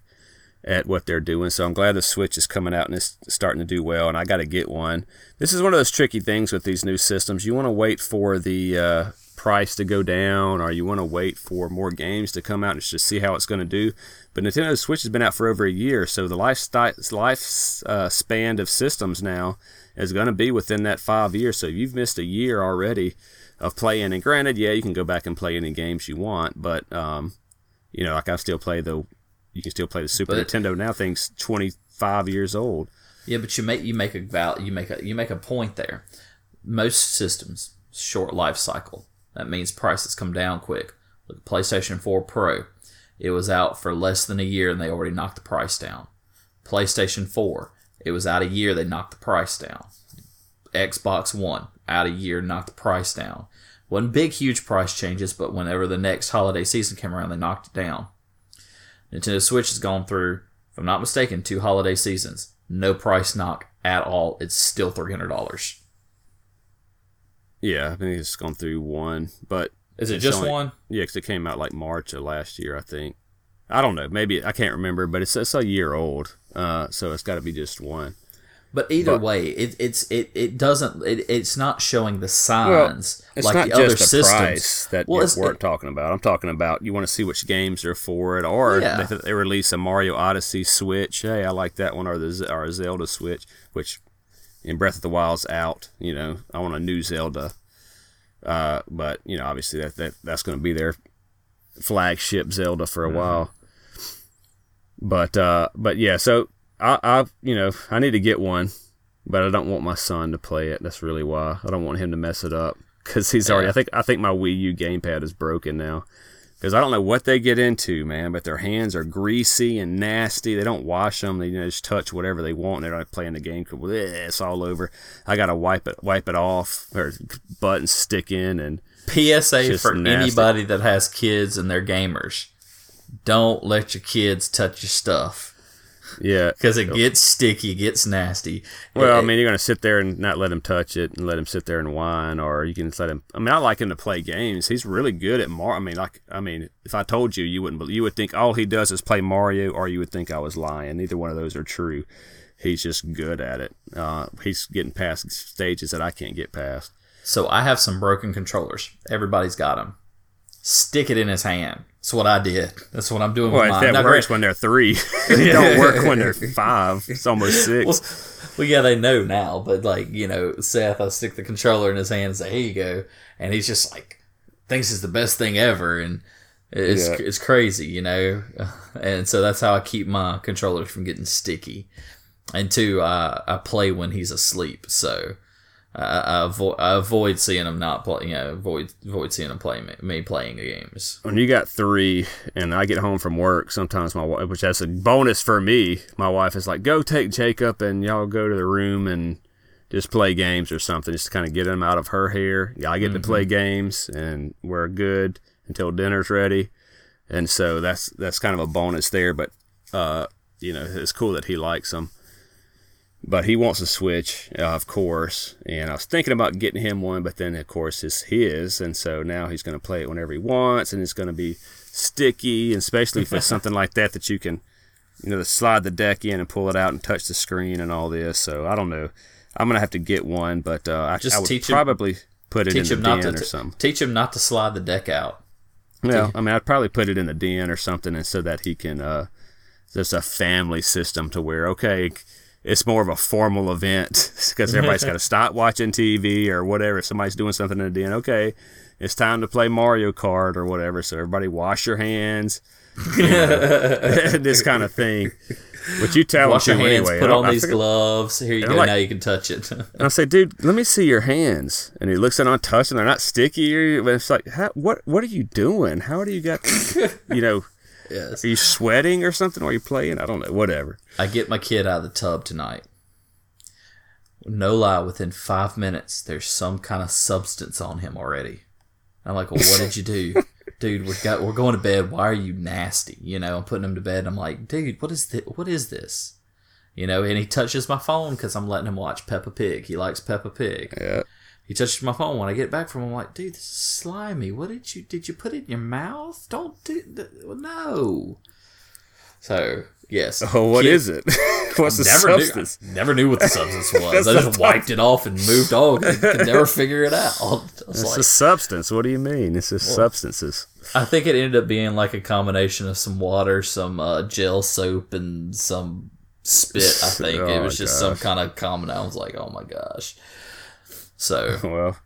at what they're doing. So I'm glad the Switch is coming out and it's starting to do well. And I got to get one. This is one of those tricky things with these new systems. You want to wait for the uh, price to go down, or you want to wait for more games to come out and just see how it's going to do. But Nintendo Switch has been out for over a year, so the life life uh, span of systems now is going to be within that five years. So you've missed a year already of playing. And granted, yeah, you can go back and play any games you want, but um, you know, like I still play the, you can still play the Super but, Nintendo now. Things twenty five years old. Yeah, but you make you make a val you make a you make a point there. Most systems short life cycle. That means prices come down quick. Look, PlayStation 4 Pro, it was out for less than a year and they already knocked the price down. PlayStation 4, it was out a year, they knocked the price down. Xbox One, out a year, knocked the price down. Wasn't big, huge price changes, but whenever the next holiday season came around, they knocked it down. Nintendo Switch has gone through, if I'm not mistaken, two holiday seasons. No price knock at all. It's still $300. Yeah, I think it's gone through one, but is it just only, one? Yeah, because it came out like March of last year, I think. I don't know. Maybe I can't remember, but it's it's a year old, uh, so it's got to be just one. But either but, way, it, it's it, it doesn't it, it's not showing the signs well, like the other systems that well, we're it, talking about. I'm talking about you want to see which games are for it, or yeah. they, they, release a Mario Odyssey Switch. Hey, I like that one, or the or a Zelda Switch, which in Breath of the Wild's out. You know, I want a new Zelda. Uh, but you know, obviously that, that that's going to be their flagship Zelda for a mm-hmm. while. But uh, but yeah, so I, I you know I need to get one, but I don't want my son to play it. That's really why I don't want him to mess it up because he's already. I think I think my Wii U gamepad is broken now because I don't know what they get into, man. But their hands are greasy and nasty. They don't wash them. They you know, just touch whatever they want. They're not playing the game. It's all over. I gotta wipe it, wipe it off, or buttons stick in, and PSA for nasty. anybody that has kids and they're gamers don't let your kids touch your stuff. Yeah, <laughs> because it gets sticky, gets nasty. Well, it, I mean, you're gonna sit there and not let him touch it, and let him sit there and whine, or you can let him. I mean, I like him to play games. He's really good at Mario. I mean, like, I mean, if I told you, you wouldn't. You would think all he does is play Mario, or you would think I was lying. Neither one of those are true. he's just good at it. Uh, he's getting past stages that I can't get past. So I have some broken controllers. Everybody's got them. Stick it in his hand. That's what I did. That's what I'm doing Well, with that works great- when they're three. <laughs> <laughs> it don't work when they're five. It's almost six. Well, well, yeah, they know now, but like, you know, Seth, I stick the controller in his hand and say, here you go. And he's just like, thinks it's the best thing ever. And it's, Yeah. it's crazy, you know? <laughs> And so that's how I keep my controllers from getting sticky. And two, I, I play when he's asleep. So I, I, avoid, I avoid seeing him not play, you know, avoid, avoid seeing him play me, me playing the games. when you got three and I get home from work, sometimes my wife, which that's a bonus for me, my wife is like, go take Jacob and y'all go to the room and just play games or something, just to kind of get him out of her hair. Yeah, I get to play mm-hmm. games and we're good until dinner's ready. And so that's, that's kind of a bonus there, but, uh, you know, it's cool that he likes them. But he wants a Switch, uh, of course. And I was thinking about getting him one, but then, of course, it's his. And so now he's going to play it whenever he wants, and it's going to be sticky, and especially if it's something like that that you can, you know, slide the deck in and pull it out and touch the screen and all this. So I don't know. I'm going to have to get one, but uh, I, Just I would teach him- probably put it Teach in him the not den to or something. teach him not to slide the deck out. Well, I mean, I'd probably put it in the den or something, and so that he can. Uh, there's a family system to where okay, it's more of a formal event <laughs> because everybody's got to <laughs> stop watching TV or whatever. If somebody's doing something in the den, okay, it's time to play Mario Kart or whatever. So everybody wash your hands, you know, <laughs> this kind of thing. But you tell Wash your hands, anyway. put on I these figure- gloves. Here you go. like- now you can touch it. And I say, dude, let me see your hands. And he looks at them, touch them. They're not sticky. Or, it's like, how, what What are you doing? How do you got, you know, yes. are you sweating or something while you're playing? I don't know. Whatever. I get my kid out of the tub tonight. No lie, within five minutes, there's some kind of substance on him already. I'm like, well, what did you do? <laughs> Dude, we're, got, we're going to bed. Why are you nasty? You know, I'm putting him to bed. I'm like, dude, what is this? What is this? You know, and he touches my phone because I'm letting him watch Peppa Pig. He likes Peppa Pig. Yeah. He touches my phone when I get back from him. I'm like, dude, this is slimy. What did you did you put it in your mouth? Don't do th- no. So yes. Oh, what Kid- is it? <laughs> <laughs> What's the never substance? Knew, never knew what the substance <laughs> was. I just wiped it off and moved on. I could never figure it out. It's like, a substance. What do you mean? It's just substances. I think it ended up being like a combination of some water, some uh, gel soap, and some spit. I think it Oh, was just some kind of common. I was like, oh my gosh. So <laughs> Well,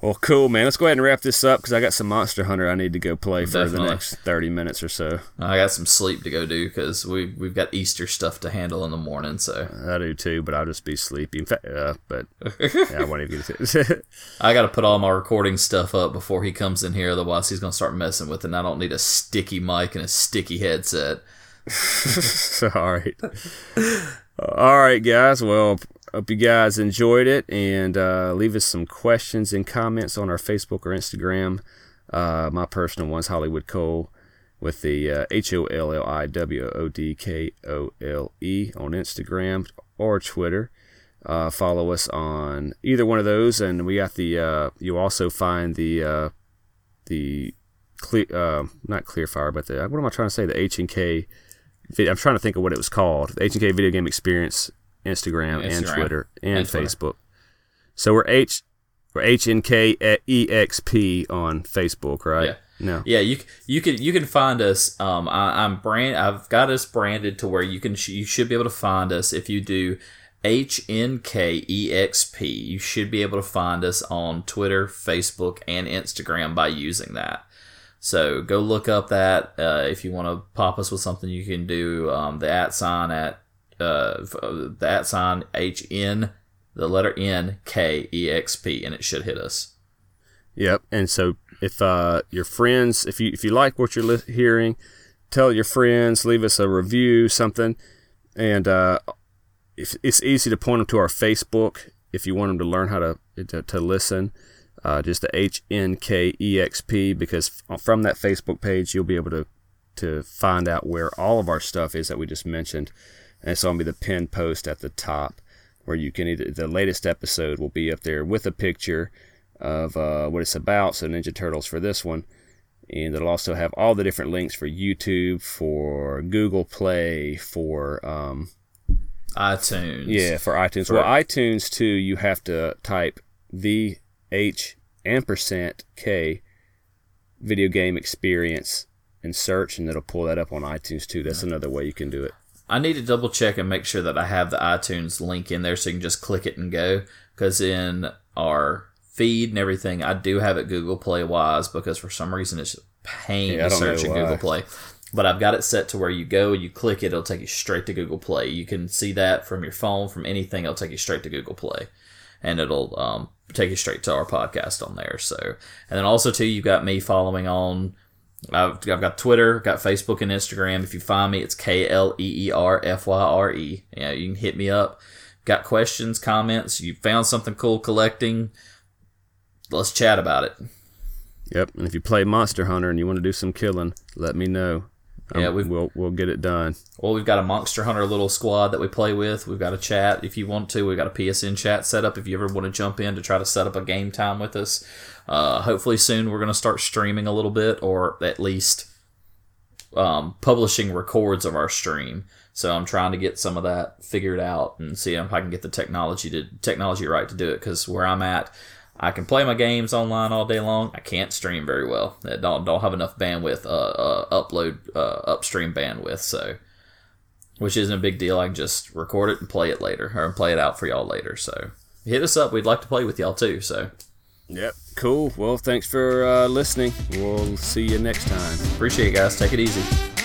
well, cool, man. Let's go ahead and wrap this up because I got some Monster Hunter I need to go play for Definitely. the next thirty minutes or so. I got some sleep to go do because we we've got Easter stuff to handle in the morning. So I do too, but I'll just be sleepy. In fact, uh, but <laughs> yeah, I won't even get it. <laughs> I got to put all my recording stuff up before he comes in here. Otherwise, he's gonna start messing with it. And I don't need a sticky mic and a sticky headset. all right, all right, guys. Well, hope you guys enjoyed it, and uh, leave us some questions and comments on our Facebook or Instagram. Uh, my personal one's Holliwood Kole with the uh, H O L L I W O D K O L E on Instagram or Twitter. Uh, follow us on either one of those, and we got the. Uh, you also find the uh, the clear, uh, not Kleerfyre, but the what am I trying to say? The H and K. I'm trying to think of what it was called. The H and K Video Game Experience, Instagram, and Twitter and, And Twitter. Facebook. So we're H, we're H N K E X P on Facebook, right? Yeah. No. Yeah, you you can you can find us. Um, I, I'm brand. I've got us branded to where you can you should be able to find us if you do H N K E X P. You should be able to find us on Twitter, Facebook, and Instagram by using that. So go look up that. Uh, if you want to pop us with something, you can do um, the at sign at uh, the at sign H N the letter N K E X P, and it should hit us. Yep. And so if uh, your friends, if you if you like what you're li- hearing, tell your friends, leave us a review, something, and uh, if it's easy to point them to our Facebook if you want them to learn how to to, to listen. Uh, just the H N K E X P because from that Facebook page you'll be able to to find out where all of our stuff is that we just mentioned, and it's going to be the pinned post at the top where you can either the latest episode will be up there with a picture of uh, what it's about. So Ninja Turtles for this one, and it'll also have all the different links for YouTube, for Google Play, for um, iTunes. Yeah, for iTunes. Well, iTunes too, you have to type V H ampersand K video game experience and search, and it'll pull that up on iTunes too. That's another way you can do it. I need to double check and make sure that I have the iTunes link in there so you can just click it and go. Because in our feed and everything, I do have it Google Play wise because for some reason it's a pain Yeah, to search in. Google Play. But I've got it set to where you go, and you click it, it'll take you straight to Google Play. You can see that from your phone, from anything, it'll take you straight to Google Play. And it'll um, take you straight to our podcast on there. So, and then also too, you've got me following on I've, I've got Twitter, got Facebook and Instagram. If you find me, it's K L E E R F Y R E. Yeah, you can hit me up. Got questions, comments? You found something cool collecting? Let's chat about it. Yep. And if you play Monster Hunter and you want to do some killing, let me know. Um, Yeah, we've- we'll we'll get it done. Well, we've got a Monster Hunter little squad that we play with. We've got a chat if you want to. We've got a PSN chat set up if you ever want to jump in to try to set up a game time with us. Uh, hopefully soon we're going to start streaming a little bit or at least um, publishing records of our stream. So I'm trying to get some of that figured out and see if I can get the technology to technology right to do it. Because where I'm at, I can play my games online all day long. I can't stream very well. I don't don't have enough bandwidth, uh, uh upload, uh, upstream bandwidth. So, which isn't a big deal. I can just record it and play it later, or play it out for y'all later. So, hit us up. We'd like to play with y'all too. So, Yep. Cool. Well, thanks for uh, listening. We'll see you next time. appreciate it, guys. Take it easy.